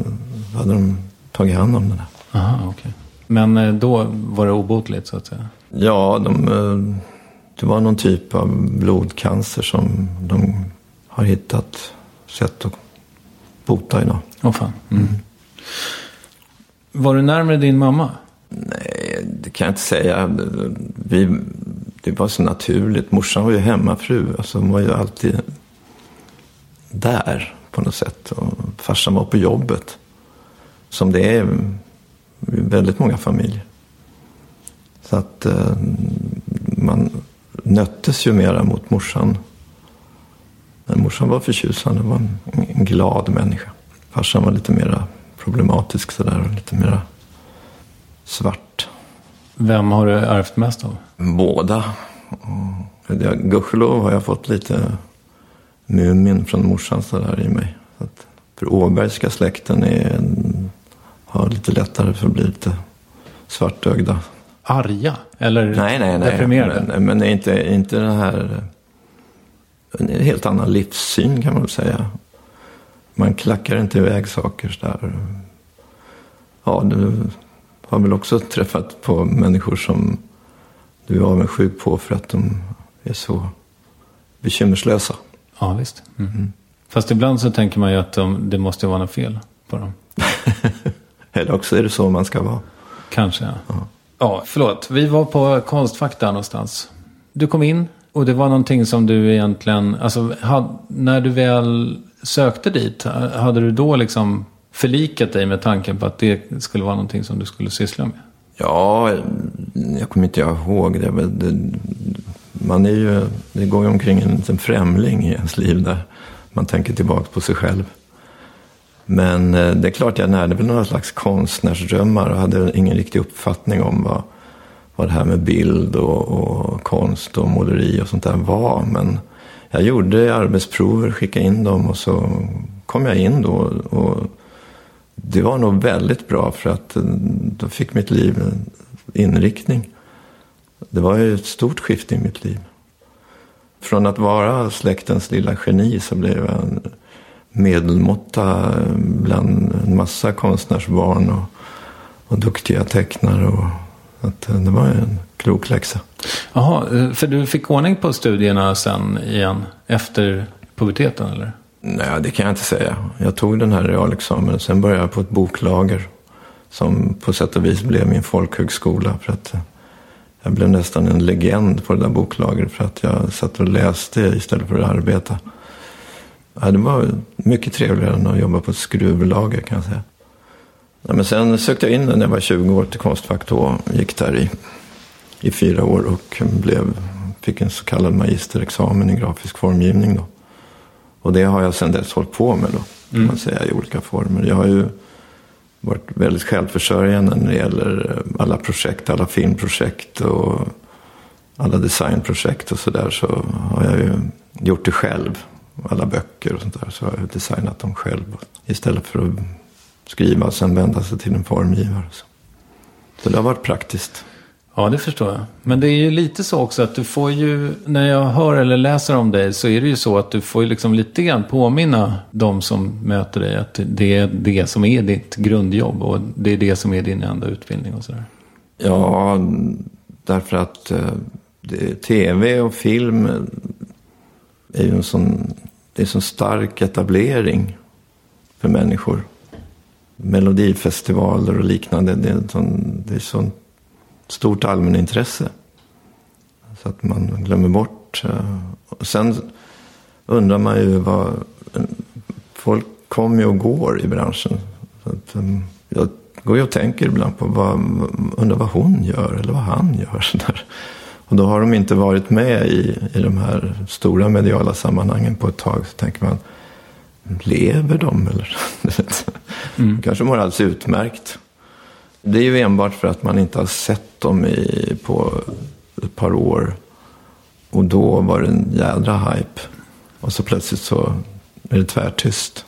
hade de tagit hand om den här. Aha, okej. Men då var det obotligt så att säga? Ja, de, det var någon typ av blodcancer som de har hittat sätt att bota idag. Åh fan. Mm. Var du närmare din mamma? Nej, det kan jag inte säga. Vi, det var så naturligt. Morsan var ju hemmafru. Alltså hon var ju alltid där på något sätt. Och farsan var på jobbet. Som det är i väldigt många familjer. Så att eh, man nöttes ju mera mot morsan Men morsan var förtjusande, var en, en glad människa. Farsan var lite mer problematisk sådär och lite mer svart. Vem har du ärvt mest av? Båda. Jag- Gudskelov har jag fått lite Mumin från morsan sådär i mig. Så att, för Åbergska släkten är, har lite lättare för att bli lite svartögda. Arga? Eller Nej, nej, nej. deprimerade? Men, men inte, inte den här... En helt annan livssyn kan man väl säga. Man klackar inte iväg saker sådär. Ja, du har väl också träffat på människor som du är avundsjuk på för att de är så bekymmerslösa. Ja, visst. Mm. Fast ibland så tänker man ju att de, det måste vara något fel på dem. Eller också är det så man ska vara. Kanske, ja. Ja, förlåt. Vi var på Konstfack där någonstans. Du kom in och det var någonting som du egentligen... Alltså, had, när du väl sökte dit, hade du då liksom förlikat dig med tanken på att det skulle vara någonting som du skulle syssla med? Ja, jag kommer inte ihåg det. Men det man är ju, det går ju omkring en liten främling i ens liv där man tänker tillbaka på sig själv. Men eh, det är klart jag närde väl några slags konstnärsdrömmar och hade ingen riktig uppfattning om vad, vad det här med bild och, och konst och måleri och sånt där var. Men jag gjorde arbetsprover, skickade in dem och så kom jag in då. Och det var nog väldigt bra för att eh, då fick mitt liv inriktning. Det var ju ett stort skifte i mitt liv. Från att vara släktens lilla geni så blev jag en medelmåtta bland en massa konstnärsbarn och, och duktiga tecknare. Och, att det var en klok läxa. Jaha, för du fick ordning på studierna sen igen efter puberteten eller? Nej, det kan jag inte säga. Jag tog den här realexamen och sen började jag på ett boklager. Som på sätt och vis blev min folkhögskola. För att jag blev nästan en legend på det där boklagret för att jag satt och läste istället för att arbeta. Ja, det var mycket trevligare än att jobba på ett skruvlager kan jag säga. Ja, men sen sökte jag in när jag var 20 år till Konstfack då. Gick där i, i fyra år och blev, fick en så kallad magisterexamen i grafisk formgivning. Då. Och det har jag sedan dess hållit på med då, kan man säga, i olika former. Jag har ju varit väldigt självförsörjande när det gäller alla projekt, alla filmprojekt och alla designprojekt och sådär. Så har jag ju gjort det själv. Alla böcker och sånt där så har jag designat dem själv. Istället för att skriva och sen vända sig till en formgivare. Så, så det har varit praktiskt. Ja, det förstår jag. Men det är ju lite så också att du får ju, när jag hör eller läser om dig så är det ju så att du får ju liksom lite grann påminna de som möter dig att det är det som är ditt grundjobb och det är det som är din enda utbildning och sådär. Ja, därför att eh, tv och film är ju en sån, det är en sån stark etablering för människor. Melodifestivaler och liknande, det är, en sån, det är sånt stort allmänintresse. Så att man glömmer bort. Eh, och sen undrar man ju vad... Folk kommer ju och går i branschen. Så att, eh, jag går ju och tänker ibland på vad, undrar vad hon gör eller vad han gör. Så där. Och då har de inte varit med i, i de här stora mediala sammanhangen på ett tag. Så tänker man, lever de eller? Mm. Kanske mår alldeles utmärkt. Det är ju enbart för att man inte har sett dem i, på ett par år. Och då var det en jädra hype. Och så plötsligt så är det tvärtyst.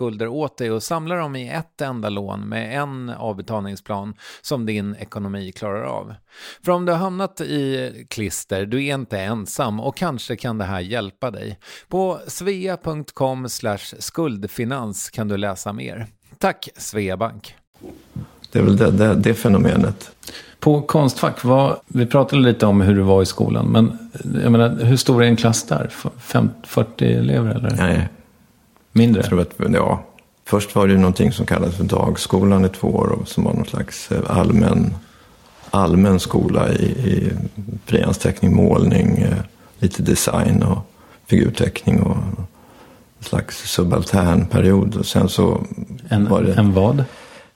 åt dig och samlar dem i ett enda lån med en avbetalningsplan som din ekonomi klarar av. För om du har hamnat i klister, du är inte ensam och kanske kan det här hjälpa dig. På svea.com skuldfinans kan du läsa mer. Tack Sveabank! Det är väl det, det, det fenomenet. På Konstfack, var, vi pratade lite om hur du var i skolan, men jag menar, hur stor är en klass där? 50, 40 elever eller? Nej, Mindre? tror att, ja. Först var det ju någonting som kallades för dagskolan i två år som var någon slags eh, allmän, allmän skola i, i frihandsteckning, målning, eh, lite design och figurteckning och en slags subaltern period. Och sen så En, var det... en vad?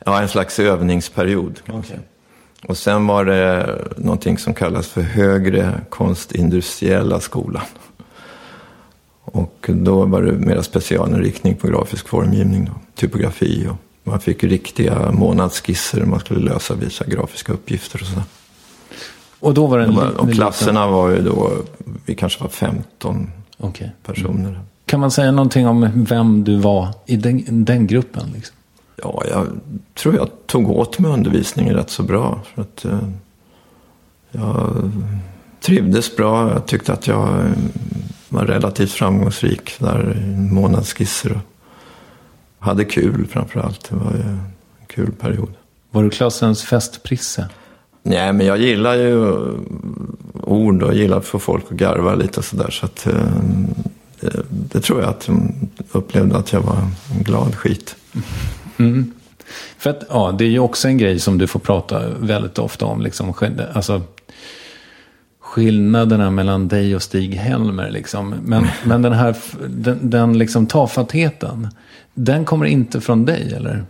Ja, en slags övningsperiod. Säga. Och sen var det någonting som kallas för högre konstindustriella skolan. Och då var det mera specialinriktning på grafisk formgivning, då, typografi och man fick riktiga månadsskisser man skulle lösa vissa grafiska uppgifter och sådär. Och då var det en Och, liten- och klasserna var ju då, vi kanske var 15 Okej. personer. Kan man säga någonting om vem du var i den, den gruppen? Liksom? Ja, jag tror jag tog åt mig undervisningen rätt så bra. För att eh, jag trivdes bra. Jag tyckte att jag var relativt framgångsrik där månadsskisser. Och hade kul framför allt. Det var ju en kul period. Var du klassens festprisse? Nej, men jag gillar ju ord och gillar att få folk att garva lite och sådär. Så att eh, det, det tror jag att de upplevde att jag var en glad skit. Mm. För att, ja, det är ju också en grej som du får prata väldigt ofta om. Liksom, alltså, skillnaderna mellan dig och Stig-Helmer. Liksom. Men, men den här den, den liksom tafattheten, den kommer inte från dig, eller?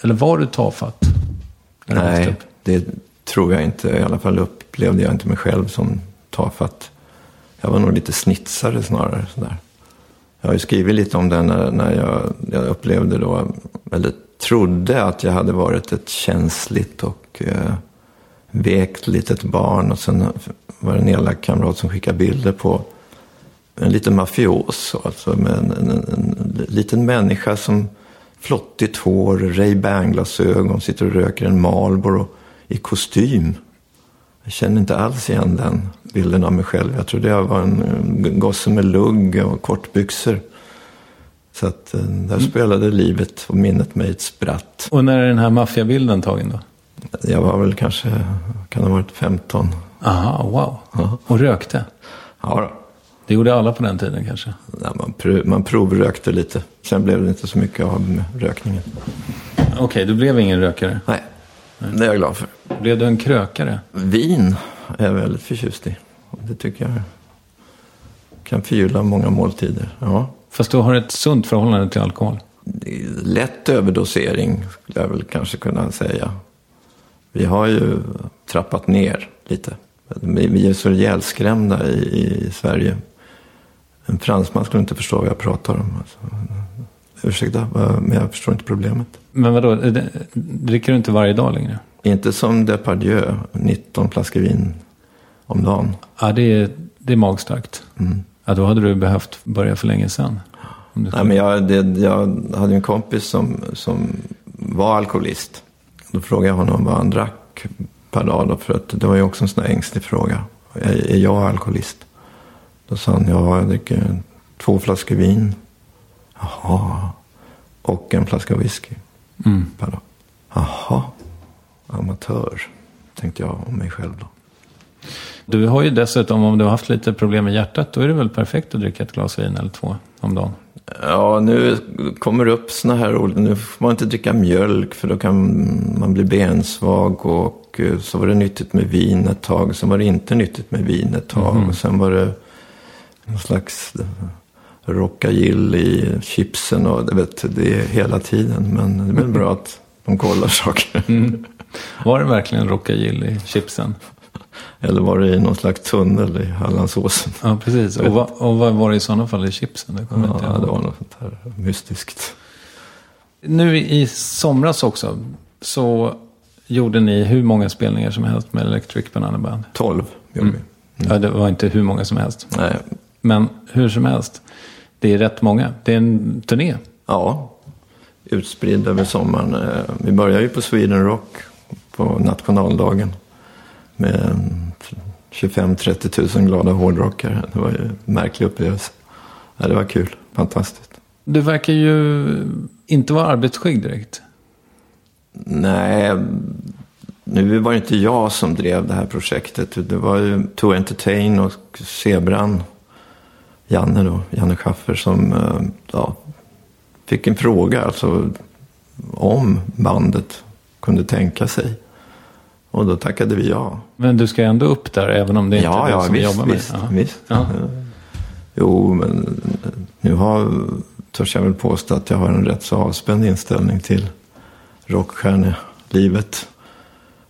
Eller var du tafatt? Nej, det tror jag inte. I alla fall upplevde jag inte mig själv som tafatt. Jag var nog lite snitsare snarare. Sådär. Jag har ju skrivit lite om det när, när jag, jag upplevde då, eller trodde att jag hade varit ett känsligt och eh, vekt litet barn. Och sen var en elak kamrat som skickade bilder på en liten mafioso. Alltså med en, en, en, en liten människa som flottigt hår, Ray-Ban-glasögon, sitter och röker en Marlboro i kostym. Jag känner inte alls igen den bilden av mig själv. Jag trodde jag var en gosse med lugg och kortbyxor. Så att eh, där spelade livet och minnet mig ett spratt. Och när är den här maffiabilden tagen då? Jag var väl kanske, kan ha varit 15. Aha, wow. Ja. Och rökte? Ja, då. Det gjorde alla på den tiden kanske? Ja, man, prov, man provrökte lite. Sen blev det inte så mycket av rökningen. Okej, du blev ingen rökare. Nej, det är jag glad för. Blev du en krökare? Vin är jag väldigt förtjust i. Det tycker jag kan förgylla många måltider. Ja. Fast du har ett sunt förhållande till alkohol. Lätt överdosering skulle jag väl kanske kunna säga. Vi har ju trappat ner lite. Vi är så ihjälskrämda i, i Sverige. En fransman skulle inte förstå vad jag pratar om. Alltså. Ursäkta, men jag förstår inte problemet. Men vadå, dricker du inte varje dag längre? Inte som Depardieu, 19 flaskor vin om dagen. Ja, det är, det är magstarkt. Ja, då hade du behövt börja för länge sedan. Nej, men jag, det, jag hade en kompis som, som var alkoholist. Då frågade jag honom vad han drack per dag. Då, för att det var ju också en sån här ängslig fråga. Är, är jag alkoholist? Då sa han, ja, jag dricker två flaskor vin. Jaha. Och en flaska whisky Mm. per dag. Jaha. Amatör, tänkte jag om mig själv då. Du har ju dessutom, om du har haft lite problem med hjärtat, då är det väl perfekt att dricka ett glas vin eller två om dagen. Ja, nu kommer det upp såna här ord. Nu får man inte dricka mjölk för då kan man bli bensvag. Och eh, så var det nyttigt med vin ett tag. Sen var det inte nyttigt med vin ett tag. Och sen var det någon slags eh, rockagill i chipsen. Och det, vet, det är hela tiden. Men det är väl bra att de kollar saker. Var det verkligen rockagill i chipsen? Eller var det i någon slags tunnel i Hallandsåsen? Ja, precis. Och vad, och vad var det i sådana fall i chipsen? Det kommer Ja, inte jag det ihåg. var något sånt här mystiskt. Nu i somras också så gjorde ni hur många spelningar som helst med Electric Banana Band. 12 gjorde vi. Ja, det var inte hur många som helst. Nej, Men hur som helst, det är rätt många. Det är en turné. Ja, utspridd över sommaren. Eh, Vi började ju på Sweden Rock på nationaldagen med en 25-30 000 glada hårdrockare. Det var ju en märklig upplevelse. Ja, det var kul, fantastiskt. Du verkar ju inte vara arbetsskygg direkt. Nej, nu var det inte jag som drev det här projektet. Det var ju To Entertain och Zebran, Janne då, Janne Schaffer, som eh, ja, fick en fråga alltså, om bandet kunde tänka sig. Och då tackade vi ja. Men du ska ändå upp där även om det inte ja, är ja, som visst, jobbar med visst. Jaha. visst. Ja. Eh, Jo, men eh, nu har, törs jag väl påstå att jag har en rätt så avspänd inställning till rockstjärnelivet.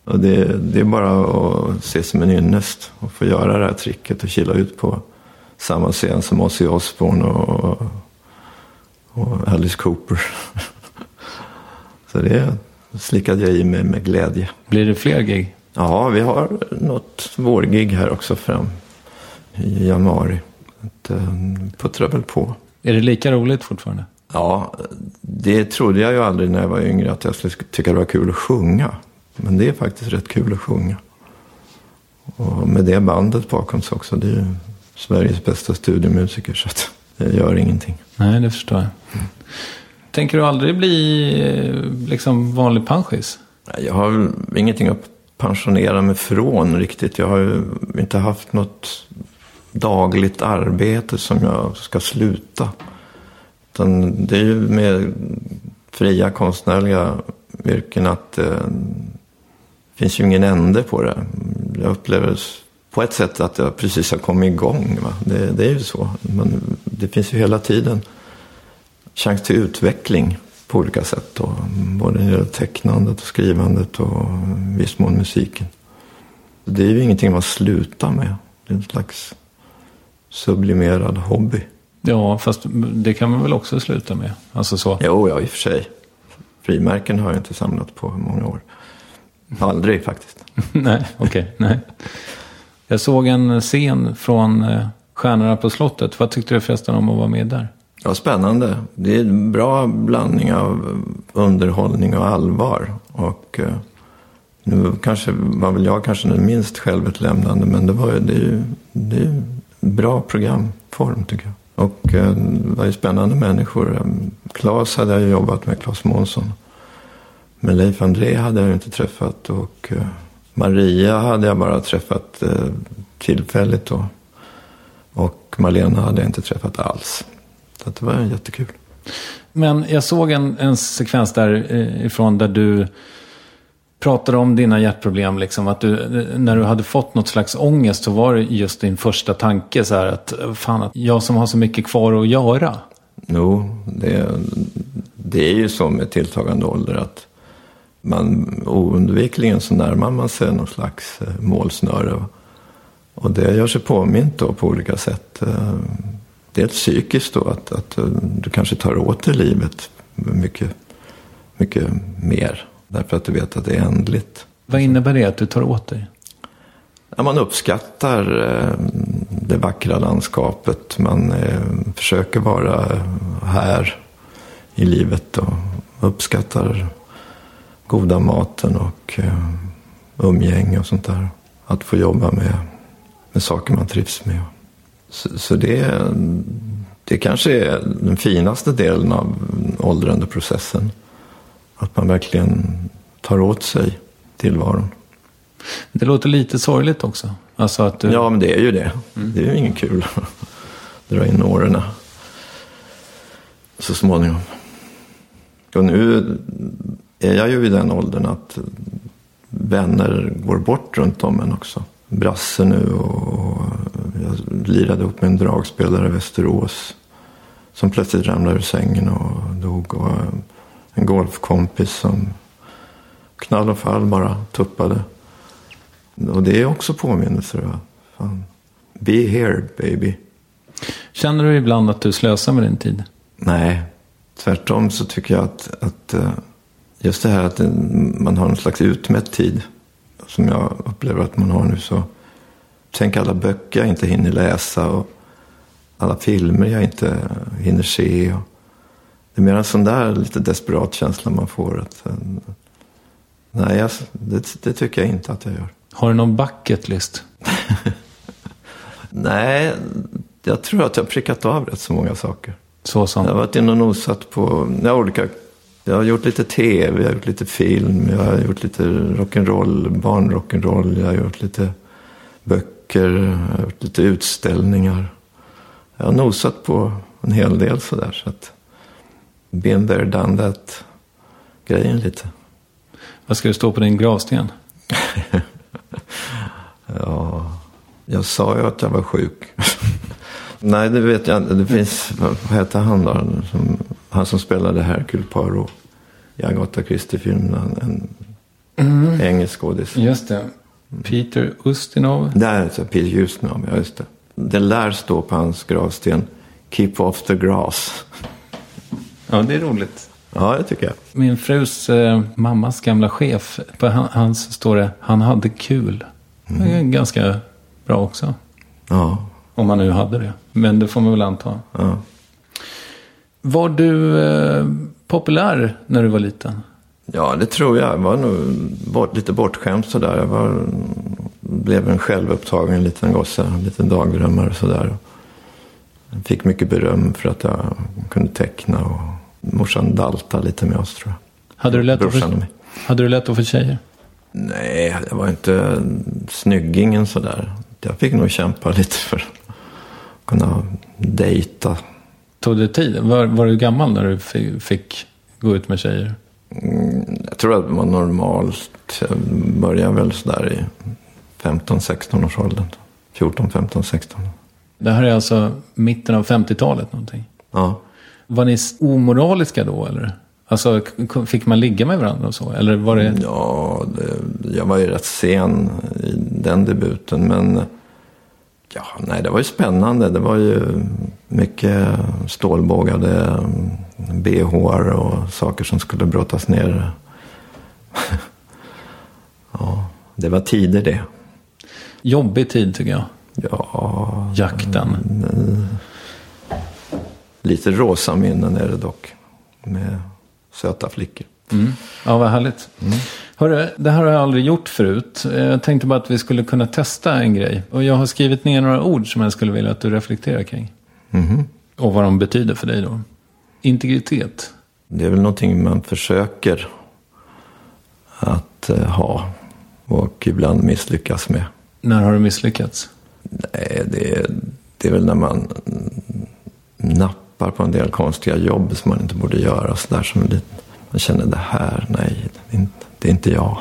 Och det, det är bara att se som en ynnest och få göra det här tricket och kila ut på samma scen som Ozzy Osbourne och, och Alice Cooper. Så det slickade jag i mig med glädje. Blir det fler gig? Ja, vi har något vårgig här också fram i januari. Att, eh, puttrar väl på. Är det lika roligt fortfarande? Ja, det trodde jag ju aldrig när jag var yngre att jag skulle tycka det var kul att sjunga. Men det är faktiskt rätt kul att sjunga. Och med det bandet bakom sig också. Det är ju Sveriges bästa studiomusiker så att det gör ingenting. Nej, det förstår jag. Tänker du aldrig bli eh, liksom vanlig panschis? Jag har ingenting att pensionera mig från riktigt. Jag har ju inte haft något dagligt arbete som jag ska sluta. Utan det är ju med fria konstnärliga yrken att det finns ju ingen ände på det. Jag upplever på ett sätt att jag precis har kommit igång. Va? Det, det är ju så. Men det finns ju hela tiden chans till utveckling på olika sätt. Då. Både när det gäller tecknandet och skrivandet och i viss mån musiken. Det är ju ingenting man slutar med. Det är en slags sublimerad hobby. Ja, fast det kan man väl också sluta med? Alltså så. Jo, ja, i och för sig. Frimärken har jag inte samlat på många år. Aldrig faktiskt. nej, okej, nej. Jag såg en scen från eh, Stjärnorna på slottet. Vad tyckte du förresten om att vara med där? Ja, spännande. Det är en bra blandning av underhållning och allvar. Och eh, nu kanske var väl jag kanske den minst självutlämnande, men det var ju, det är ju, det är ju bra programform tycker jag. Och eh, det var ju spännande människor. Eh, Claes hade jag jobbat med, Claes Månsson. Men Leif André hade jag ju inte träffat och eh, Maria hade jag bara träffat tillfälligt då. Och Malena hade jag inte träffat alls. Så det var jättekul. Men jag såg en, en sekvens därifrån där du pratade om dina hjärtproblem. Liksom, att du, när du hade fått något slags ångest så var det just din första tanke så här att fan, att jag som har så mycket kvar att göra. Jo, det, det är ju så med tilltagande ålder att man oundvikligen så närmar man sig någon slags eh, målsnöre. Och det gör sig påmint då på olika sätt. Eh, dels psykiskt då, att, att eh, du kanske tar åt dig livet mycket, mycket mer. Därför att du vet att det är ändligt. Vad innebär det att du tar åt dig? Ja, man uppskattar det vackra landskapet. Man försöker vara här i livet och uppskattar goda maten och uh, umgänge och sånt där. Att få jobba med, med saker man trivs med. Så, så det, det kanske är den finaste delen av åldrandeprocessen. Att man verkligen tar åt sig tillvaron. Det låter lite sorgligt också. Alltså att du... Ja, men det är ju det. Mm. Det är ju ingen kul att dra in åren så småningom. Och nu är jag ju i den åldern att vänner går bort runt om en också. Brasse nu och jag lirade upp med en dragspelare i Västerås. Som plötsligt ramlade ur sängen och dog. Och en golfkompis som knall och fall bara tuppade. Och det är också påminnelser. Fan. Be here baby. Känner du ibland att du slösar med din tid? Nej, tvärtom så tycker jag att, att eh, just det här att man har en slags utmätt tid. Som jag upplever att man har nu. så Tänk alla böcker jag inte hinner läsa. Och alla filmer jag inte hinner se. Och det är mer en sån där lite desperat känsla man får. Att, eh, nej, jag, det, det tycker jag inte att jag gör. Har du någon bucket list? nej, jag tror att jag har prickat av rätt så många saker. Så som? Jag har varit inne och nosat på ja, olika jag har gjort lite tv, jag har gjort lite film, jag har gjort lite rock'n'roll, barnrock'n'roll, jag har gjort lite böcker, jag har gjort lite utställningar. Jag har nosat på en hel del sådär. Så att been there, done that grejen lite. Vad ska det stå på din gravsten? ja, jag sa ju att jag var sjuk. Nej, det vet jag inte. Det finns, vad heter han då? Som, han som spelade Hercule Poirot i Agatha Christie-filmen. En mm. engelsk skådis. Just det. Peter Ustinov. Där, alltså, Peter Ustinov, ja just det. Det lär stå på hans gravsten. Keep off the grass. Ja, det är roligt. Ja, det tycker jag. Min frus eh, mammas gamla chef, på hans står det, han hade kul. Mm. Det är ganska bra också. Ja. Om man nu hade det. Men det får man väl anta. Ja. Var du eh, populär när du var liten? Ja, det tror jag. Jag var nog bort, lite bortskämd sådär. Jag var, blev en självupptagen liten gosse. En liten dagdrömmare sådär. Fick mycket beröm för att jag kunde teckna. Och morsan dalta lite med oss tror jag. Hade du lätt, att få, hade du lätt att få tjejer? Nej, jag var inte snyggingen sådär. Jag fick nog kämpa lite för att kunna dejta. Tog det tid? Var, var du gammal när du fick gå ut med tjejer? Mm, jag tror att det var normalt. Jag började väl sådär i 15-16 års åldern. 14, 15, 16. Det här är alltså mitten av 50-talet någonting? Ja. Var ni omoraliska då eller? Alltså fick man ligga med varandra och så? Eller var det... Ja, det, jag var ju rätt sen i den debuten. Men ja, nej, det var ju spännande. Det var ju mycket stålbågade bh och saker som skulle brottas ner. ja, det var tider det. Jobbig tid tycker jag. Ja, Jakten. Lite rosa minnen är det dock. Med söta flickor. Ja, vad härligt. Hörru, det här har jag aldrig gjort förut. Jag tänkte bara att vi skulle kunna testa en grej. Och jag har skrivit ner några ord som jag skulle vilja att du reflekterar kring. Och vad de betyder för dig då. Integritet. Det är väl någonting man försöker att eh, ha. Och ibland misslyckas med. När har du misslyckats? Nej, det är, det är väl när man nappar på en del konstiga jobb som man inte borde göra. Så där som lite, man känner det här, nej, det är inte, det är inte jag.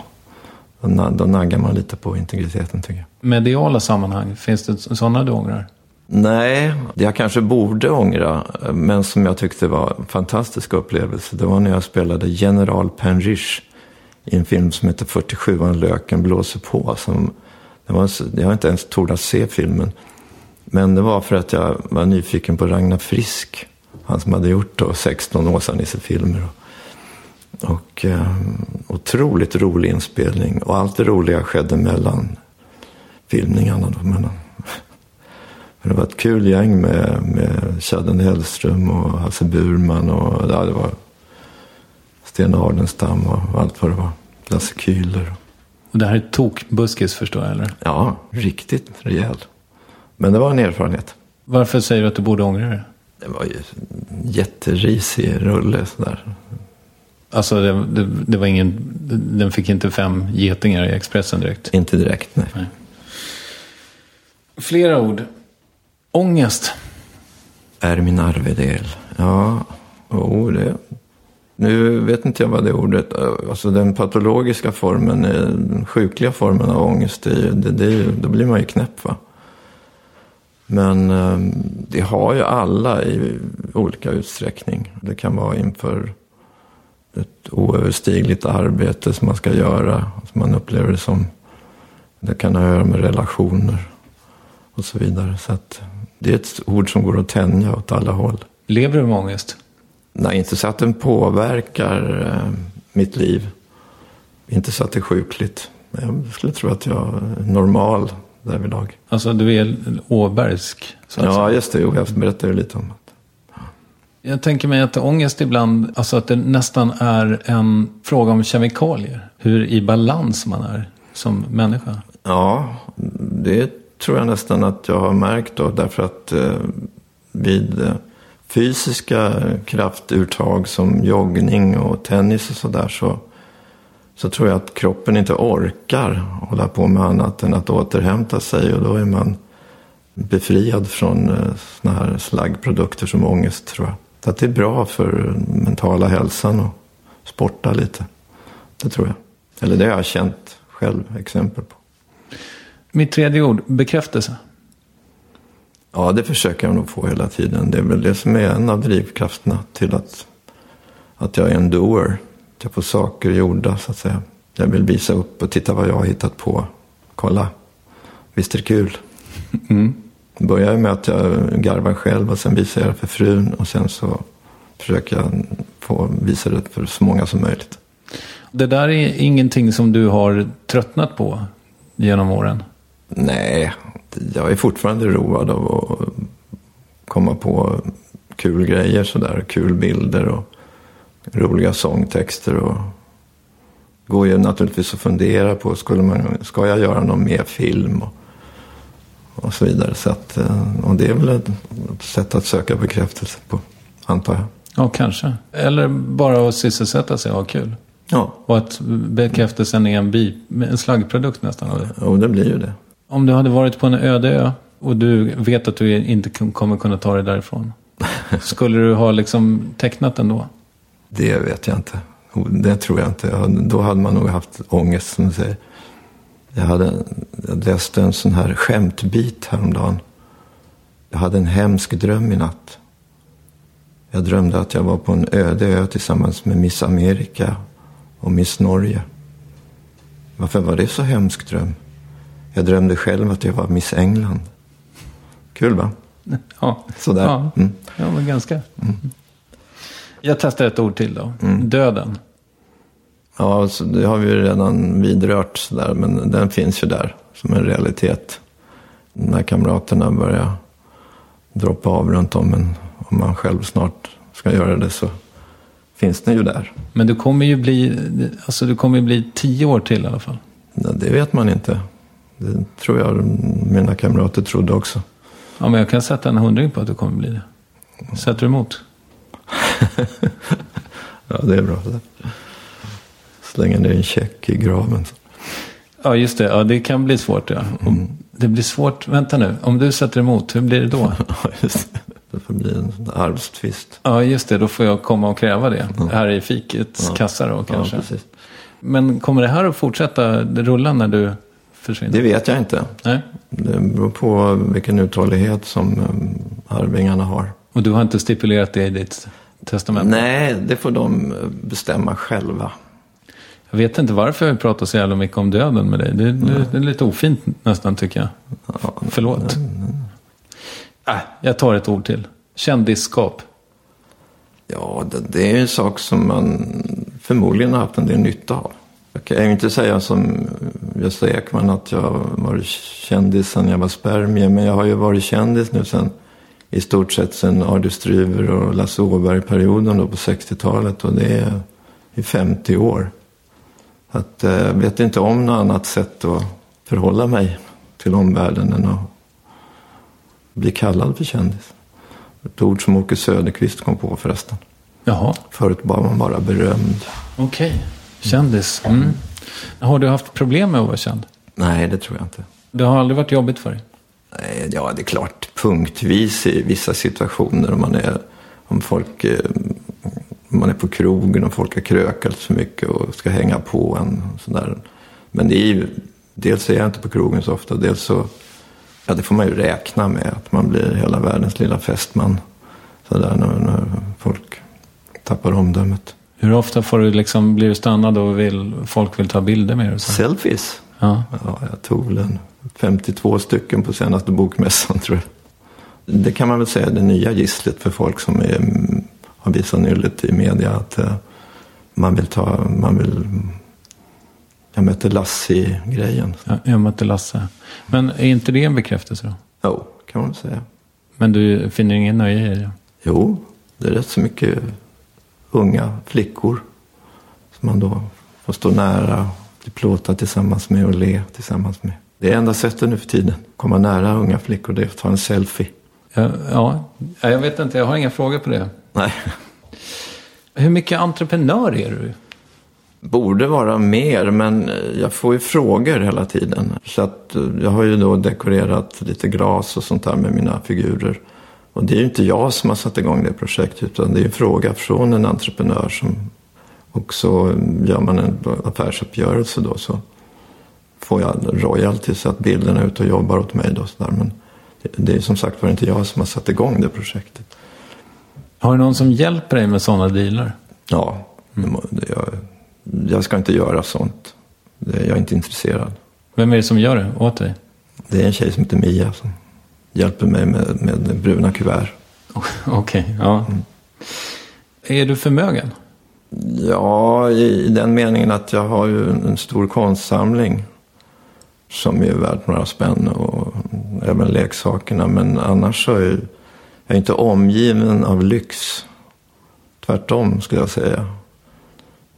Då, då naggar man lite på integriteten tycker jag. Mediala sammanhang, finns det sådana du ångrar? Nej, det jag kanske borde ångra, men som jag tyckte var en fantastisk upplevelse, det var när jag spelade General Penrish i en film som heter 47 an Löken blåser på. Som, det var, jag har inte ens tordat se filmen. Men det var för att jag var nyfiken på Ragnar Frisk. Han som hade gjort då 16 Åsa-Nisse-filmer. Och, och eh, otroligt rolig inspelning. Och allt det roliga skedde mellan filmningarna. Då, mellan men det var ett kul gäng med, med Chadden Hellström och Hasse Burman och ja, det var Sten Ardenstam och allt vad det var. Lasse Kühler. Och det här är tokbuskis förstår jag, eller? Ja, riktigt rejäl. Men det var en erfarenhet. Varför säger du att du borde ångra det? Det var ju en jätterisig rulle sådär. Alltså, det, det, det var ingen... Den fick inte fem getingar i Expressen direkt. Inte direkt, nej. Flera ord. Ångest. Är min arvedel. Ja, oh, det. Nu vet inte jag vad det ordet, alltså den patologiska formen, den sjukliga formen av ångest, det, är ju- det, det, då blir man ju knäpp va. Men ehm, det har ju alla i olika utsträckning. Det kan vara inför ett oöverstigligt arbete som man ska göra, som man upplever det som. Det kan ha att göra med relationer och så vidare. Så att det är ett ord som går att tänja åt alla håll. Lever du med ångest? Nej, inte så att den påverkar eh, mitt liv. Inte så att det är sjukligt. Jag skulle tro att jag är normal därvidlag. Alltså, du är åbergsk. Så Ja, säga. just det. Jo, jag berättade lite om det. Jag tänker mig att ångest ibland, alltså att det nästan är en fråga om kemikalier. Hur i balans man är som människa. Ja, det tror jag nästan att jag har märkt då. Därför att eh, vid eh, fysiska kraftuttag som joggning och tennis och sådär så, så tror jag att kroppen inte orkar hålla på med annat än att återhämta sig. Och då är man befriad från sådana såna här slaggprodukter som ångest tror jag. Så att det är bra för mentala hälsan och sporta lite. Det tror jag. Eller det har jag känt själv exempel på. Mitt tredje ord, bekräftelse. Ja, det försöker jag nog få hela tiden. Det är väl det som är en av drivkrafterna till att, att jag är en doer. Att jag får saker gjorda, så att säga. Jag vill visa upp och titta vad jag har hittat på. Kolla, visst är det kul? Det börjar med att jag garvar själv och sen visar jag det för frun. Och sen så försöker jag få visa det för så många som möjligt. Det där är ingenting som du har tröttnat på genom åren. Nej, jag är fortfarande road av att komma på kul grejer sådär. Kul bilder och roliga sångtexter. Och går ju naturligtvis att fundera på, skulle man, ska jag göra någon mer film? Och, och så vidare. Så att, eh, och det är väl ett, sätt att söka bekräftelse på, antar jag. Ja, kanske. Eller bara att sysselsätta sig och ha kul. Ja, Och att bekräftelsen är en, bi, en slaggprodukt nästan. det. och det blir ju det. Om du hade varit på en öde ö och du vet att du inte kommer kunna ta dig därifrån. Skulle du ha liksom tecknat den då? Det vet jag inte. Det tror jag inte. Då hade man nog haft ångest som du säger. Jag, hade, jag läste en sån här skämtbit häromdagen. Jag hade en hemsk dröm i natt. Jag drömde att jag var på en öde ö tillsammans med Miss Amerika och Miss Norge. Varför var det så hemsk dröm? Jag drömde själv att jag var Miss England. Kul va? Ja, Sådär. Ja, Mm. ja men ganska. Jag testar ett ord till då. Mm. Döden. Ja, så det har vi ju redan vidrört sådär, men den finns ju där som en realitet. När kamraterna börjar droppa av runt om. Men om man själv snart ska göra det så finns den ju där. Men du kommer ju bli, alltså du kommer ju bli tio år till i alla fall. Ja, Det vet man inte. Det tror jag mina kamrater trodde också. Ja, men jag kan sätta en hundring på att du kommer bli det. Sätter du emot? Ja, det är bra. Slänga ner en check i graven. Ja, just det. Ja, det kan bli svårt. Ja. Om Det blir svårt. Vänta nu. Om du sätter emot, hur blir det då? Ja, just det. Det får bli en arvstvist. Ja, just det. Då får jag komma och kräva det. Här i fikets kassa då kanske. Ja. Men kommer det här att fortsätta rulla när du försvinner? Det vet jag inte. Nej. Det beror på vilken uthållighet som um, arvingarna har. Och du har inte stipulerat det i ditt testament? Nej, det får de eh, bestämma själva. Jag vet inte varför jag pratar så jävla mycket om döden med dig. Det, det, det är lite ofint nästan tycker jag. Förlåt. Äh, jag tar ett ord till. Kändisskap. Ja, det, det är en sak som man förmodligen har haft en del nytta av. Jag kan ju inte säga som Gösta Ekman att jag varit kändis sedan jag var spermie. Men jag har ju varit kändis nu sen i stort sett sen Ardis Stryver och Lasse Åberg-perioden då på 60-talet. Och det är i 50 år. Så att, eh, jag vet inte om något annat sätt att förhålla mig till omvärlden än att bli kallad för kändis. Ett ord som Åke Söderqvist kom på förresten. Jaha, Förut var man bara berömd. okej. Kändis. Mm. Har du haft problem med att vara känd? Nej, det tror jag inte. Det har aldrig varit jobbigt för dig? Nej, Ja, det är klart punktvis i vissa situationer. Om man är, om folk, eh, om man är på krogen och folk har krökat för mycket och ska hänga på en. och Sådär. Men det är ju, dels är jag inte på krogen så ofta. Dels så, ja det får man ju räkna med. Att man blir hela världens lilla fästman. Sådär när, när folk tappar omdömet. Hur ofta får du liksom, blir du stannad och vill, folk vill ta bilder med dig? Selfies. Ja. Ja, jag tog väl en 52 stycken på senaste bokmässan tror jag. Det kan man väl säga är det nya gisslet för folk som är, har visat nyllet i media. Att eh, man vill ta, man vill... Jag mötte Lasse i grejen. Ja, jag mötte Lasse. Men är inte det en bekräftelse då? Jo, kan man väl säga. Men du finner ingen nöje i det? Jo, det är rätt så mycket unga flickor som man då får stå nära och bli plåtad tillsammans med och le tillsammans med. Det är enda sättet nu för tiden. Komma nära unga flickor, det är att ta en selfie. Ja, ja, Ja, jag vet inte. Jag har inga frågor på det. Nej, Hur mycket entreprenör är du? borde vara mer, men jag får ju frågor hela tiden. Så att eh, jag har ju då dekorerat lite glas och sånt där med mina figurer. Och det är ju inte jag som har satt igång det projektet, utan det är en fråga från en entreprenör som och så gör man en affärsuppgörelse då så får jag royalty så att bilderna är ute och jobbar åt mig då. Så där. Men det, det är som sagt var inte jag som har satt igång det projektet. Har du någon som hjälper dig med sådana dealar? Ja, det, jag, jag ska inte göra sånt. Det, jag är inte intresserad. Vem är det som gör det åt dig? Det är en tjej som heter Mia som hjälper mig med, med bruna kuvert. Okej, ja. Är du förmögen? Ja, i, i den meningen att jag har ju en, en stor konstsamling. Som är värd några spänn och även leksakerna. Men annars så är jag, inte omgiven av lyx. Tvärtom skulle jag säga.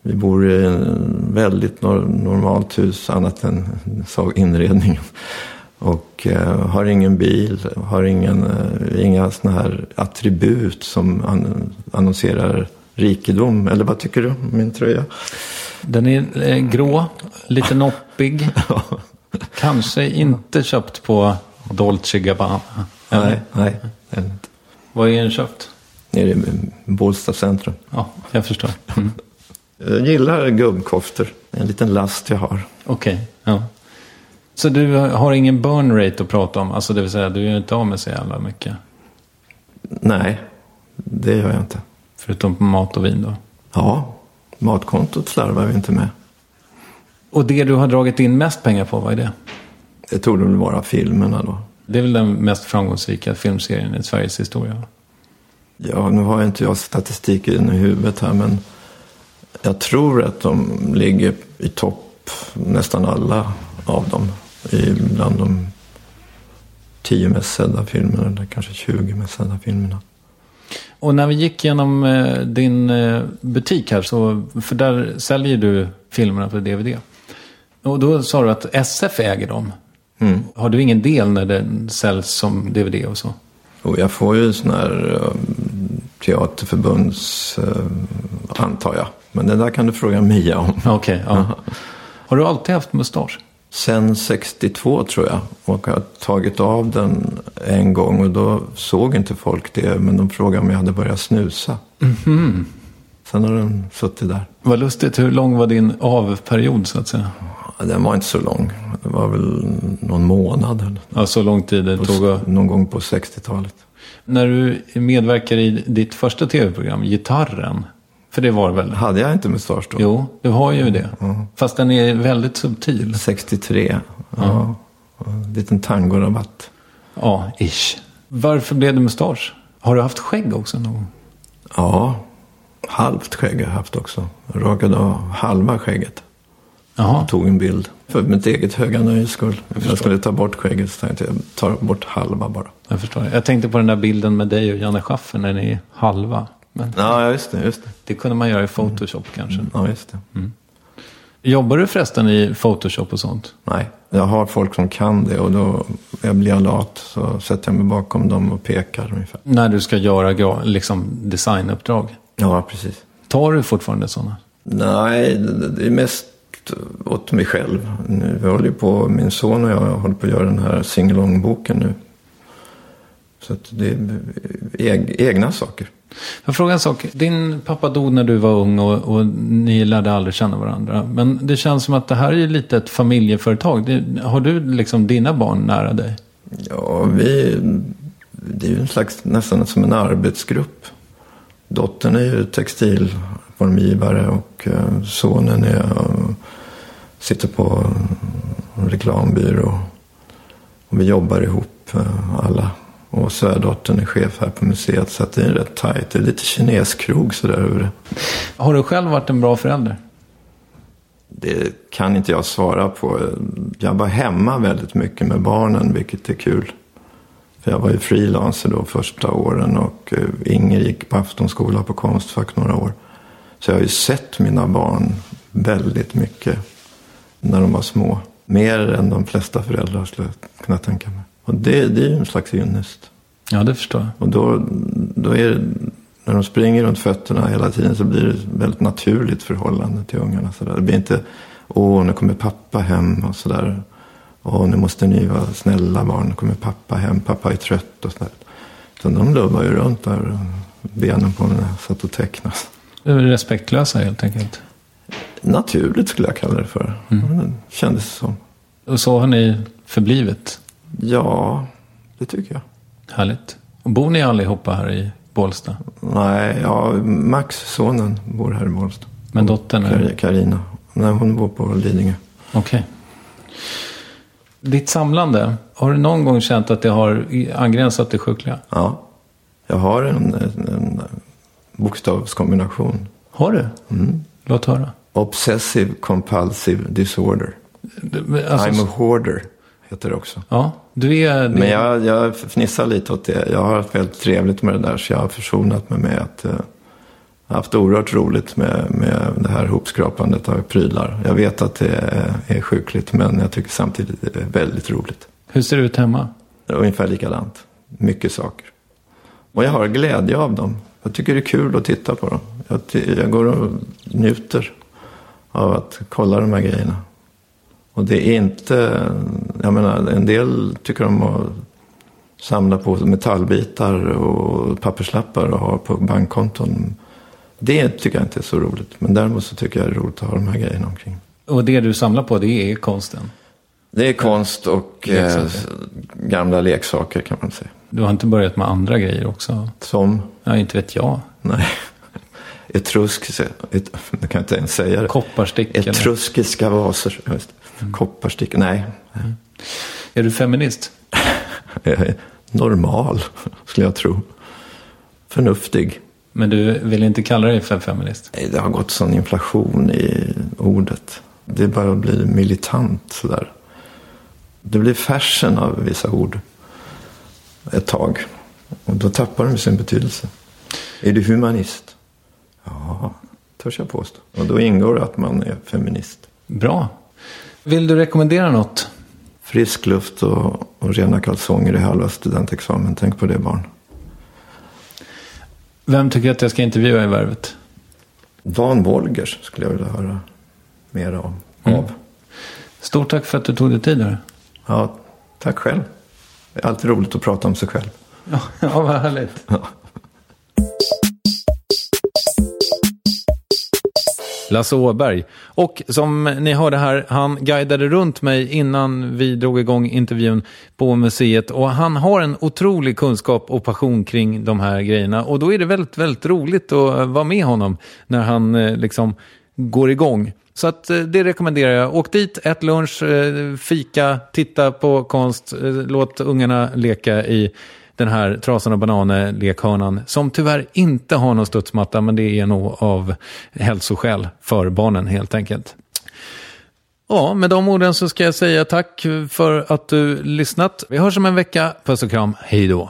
Vi bor i en väldigt nor- normalt hus annat än inredningen. Och eh, har ingen bil, har ingen, eh, inga såna här attribut som an- annonserar rikedom. Eller vad tycker du om min tröja? Den är eh, grå, lite noppig. Kanske inte köpt på Dolce Gabbana. Eller? Nej, nej. det inte. Var är den köpt? Nere i Bålsta centrum. Ja, jag förstår. Mm. Jag gillar gubbkoftor. En liten last jag har. Okej, ja. Så du har ingen burn rate att prata om? Alltså det vill säga, du gör inte av med så jävla mycket? Nej, det gör jag inte. Förutom på mat och vin då? Ja, matkontot slarvar vi inte med. Och det du har dragit in mest pengar på, vad är det? Det tog väl vara filmerna då. Det är väl den mest framgångsrika filmserien i Sveriges historia? Ja, nu har jag inte jag statistiken i huvudet här, men jag tror att de ligger i topp, nästan alla av dem, i bland de tio mest sedda filmerna, eller kanske 20 mest sedda filmerna. Och när vi gick genom eh, din eh, butik här, så, för där säljer du filmerna på DVD. Och då sa du att SF äger dem. Mm. Har du ingen del när den säljs som DVD och så? Och jag får ju sån här um, teaterförbunds, antar jag. Men det där kan du fråga Mia om. Okej, ja. Har du alltid haft mustasch? Sen 62 tror jag. Och jag har tagit av den en gång och då såg inte folk det. Men de frågade om jag hade börjat snusa. Sen har den suttit där. Vad lustigt, hur lång var din avperiod så att säga? Ja, Den var inte så lång. Det var väl någon månad. Eller. Ja, så lång tid det tog att... Någon gång på 60-talet. När du medverkar i ditt första tv-program, Gitarren. För det var väl? Hade jag inte mustasch då? Jo, du har ju det. Fast den är väldigt subtil. 63. Ja. En liten tangorabatt. Ja, ish. Varför blev det mustasch? Har du haft skägg också någon gång? Ja, halvt skägg har jag haft också. Jag rakade av halva skägget. Jaha. Tog en bild för mitt eget höga nöjes skull. Jag, skulle ta bort skägget så tänkte jag tar bort halva bara. Jag förstår. Jag tänkte på den där bilden med dig och Janne Schaffer när ni är halva. Men Ja, just det. Just det. det kunde man göra i Photoshop kanske. Ja, just det. Jobbar du förresten i Photoshop och sånt? Nej, jag har folk som kan det och då jag blir jag lat så sätter jag mig bakom dem och pekar ungefär. När du ska göra liksom designuppdrag? Ja, precis. Tar du fortfarande sådana? Nej, det är mest åt mig själv. Nu, Vi håller på, min son och jag håller på att göra den här singalong-boken nu. Så att det är eg, egna saker. Jag frågar en sak. Din pappa dog när du var ung och, och ni lärde aldrig känna varandra. Men det känns som att det här är lite ett familjeföretag. Det, har du liksom dina barn nära dig? Ja, vi, det är ju en slags, nästan som en arbetsgrupp. Dottern är ju textilformgivare och eh, sonen är, eh, sitter på reklambyrå. Och vi jobbar ihop eh, alla. Och svärdottern är chef här på museet så att det är rätt tajt. Det är lite kineskrog sådär över det. Har du själv varit en bra förälder? Det kan inte jag svara på. Jag var hemma väldigt mycket med barnen, vilket är kul. För jag var ju frilanser då första åren och eh, Inger gick på aftonskola på Konstfack några år. Så jag har ju sett mina barn väldigt mycket när de var små. Mer än de flesta föräldrar skulle jag kunna tänka mig. Och det, det är ju en slags ynnest. Ja, det förstår jag. Och då, då är det, när de springer runt fötterna hela tiden så blir det ett väldigt naturligt förhållande till ungarna. Så där. Det blir inte, åh, nu kommer pappa hem och sådär. Åh, nu måste ni vara snälla barn, nu kommer pappa hem, pappa är trött och sådär. Så de lubbar ju runt där, benen på mig satt och tecknade. Du är respektlösa helt enkelt. Naturligt skulle jag kalla det för. Mm. Det kändes som. Och så har ni förblivit. Ja, det tycker jag. Härligt. Och bor ni allihopa här i Bålsta? Nej, ja, Max, sonen, bor här i Bålsta. Men dottern är... Kar- Carina. Nej, hon bor på Lidingö. Okej. Ditt samlande, har du någon gång känt att det har angränsat till sjukliga? Ja, jag har en, en, en bokstavskombination. Har du? Låt höra. Obsessive compulsive disorder. Alltså, I'm a hoarder, heter det också. Ja, du är... Men jag, jag fnissar lite åt det. Jag har haft väldigt trevligt med det där, så jag har försonat mig med att... Eh, jag har haft oerhört roligt med, med det här hopskrapandet av prylar. Jag vet att det är, är sjukligt, men jag tycker samtidigt det är väldigt roligt. Hur ser det ut hemma? Ungefär likadant. Mycket saker. Och jag har glädje av dem. Jag tycker det är kul att titta på dem. Jag, jag går och njuter av att kolla de här grejerna. Och det är inte, jag menar en del tycker om att samla på metallbitar och papperslappar och ha på bankkonton. Det tycker jag inte är så roligt. Men däremot så tycker jag det är roligt att ha de här grejerna omkring. Och det du samlar på, det är konsten. Det är konst och eh, Leksaker. gamla leksaker kan man säga. Du har inte börjat med andra grejer också? Som Ja, inte vet jag. Nej. Etrusk, et, jag kan inte ens säga det. Kopparstick eller? Etruskiska vaser. Just. Det. Kopparstick, nej. Är du feminist? Normal, skulle jag tro. Förnuftig. Men du vill inte kalla dig för feminist? Nej, Det har gått sån inflation i ordet. Det bara blir militant sådär. Det blir fashion av vissa ord. ett tag. Och då tappar de sin betydelse. Är du humanist? Ja, törs jag påstå. Och då ingår att man är feminist. Bra. Vill du rekommendera något? Frisk luft och, och rena kalsonger i halva studentexamen. Tänk på det barn. Vem tycker att jag ska intervjua i Värvet? Dan Wolgers skulle jag vilja höra mer om. Mm. av. Stort tack för att du tog dig tid. Här. Ja, tack själv. Det är alltid roligt att prata om sig själv. Ja, ja vad härligt. Lasse Åberg. Och som ni hörde här, han guidade runt mig innan vi drog igång intervjun på museet. Och han har en otrolig kunskap och passion kring de här grejerna. Och då är det väldigt, väldigt roligt att eh, vara med honom när han eh, liksom går igång. Så att eh, det rekommenderar jag. Åk dit, ät lunch, fika, titta på konst, låt ungarna leka i den här trasan och bananer-lekhörnan som tyvärr inte har någon studsmatta men det är nog av hälsoskäl för barnen helt enkelt. Ja, med de orden så ska jag säga tack för att du lyssnat. Vi hörs om en vecka. Puss och kram. Hej då.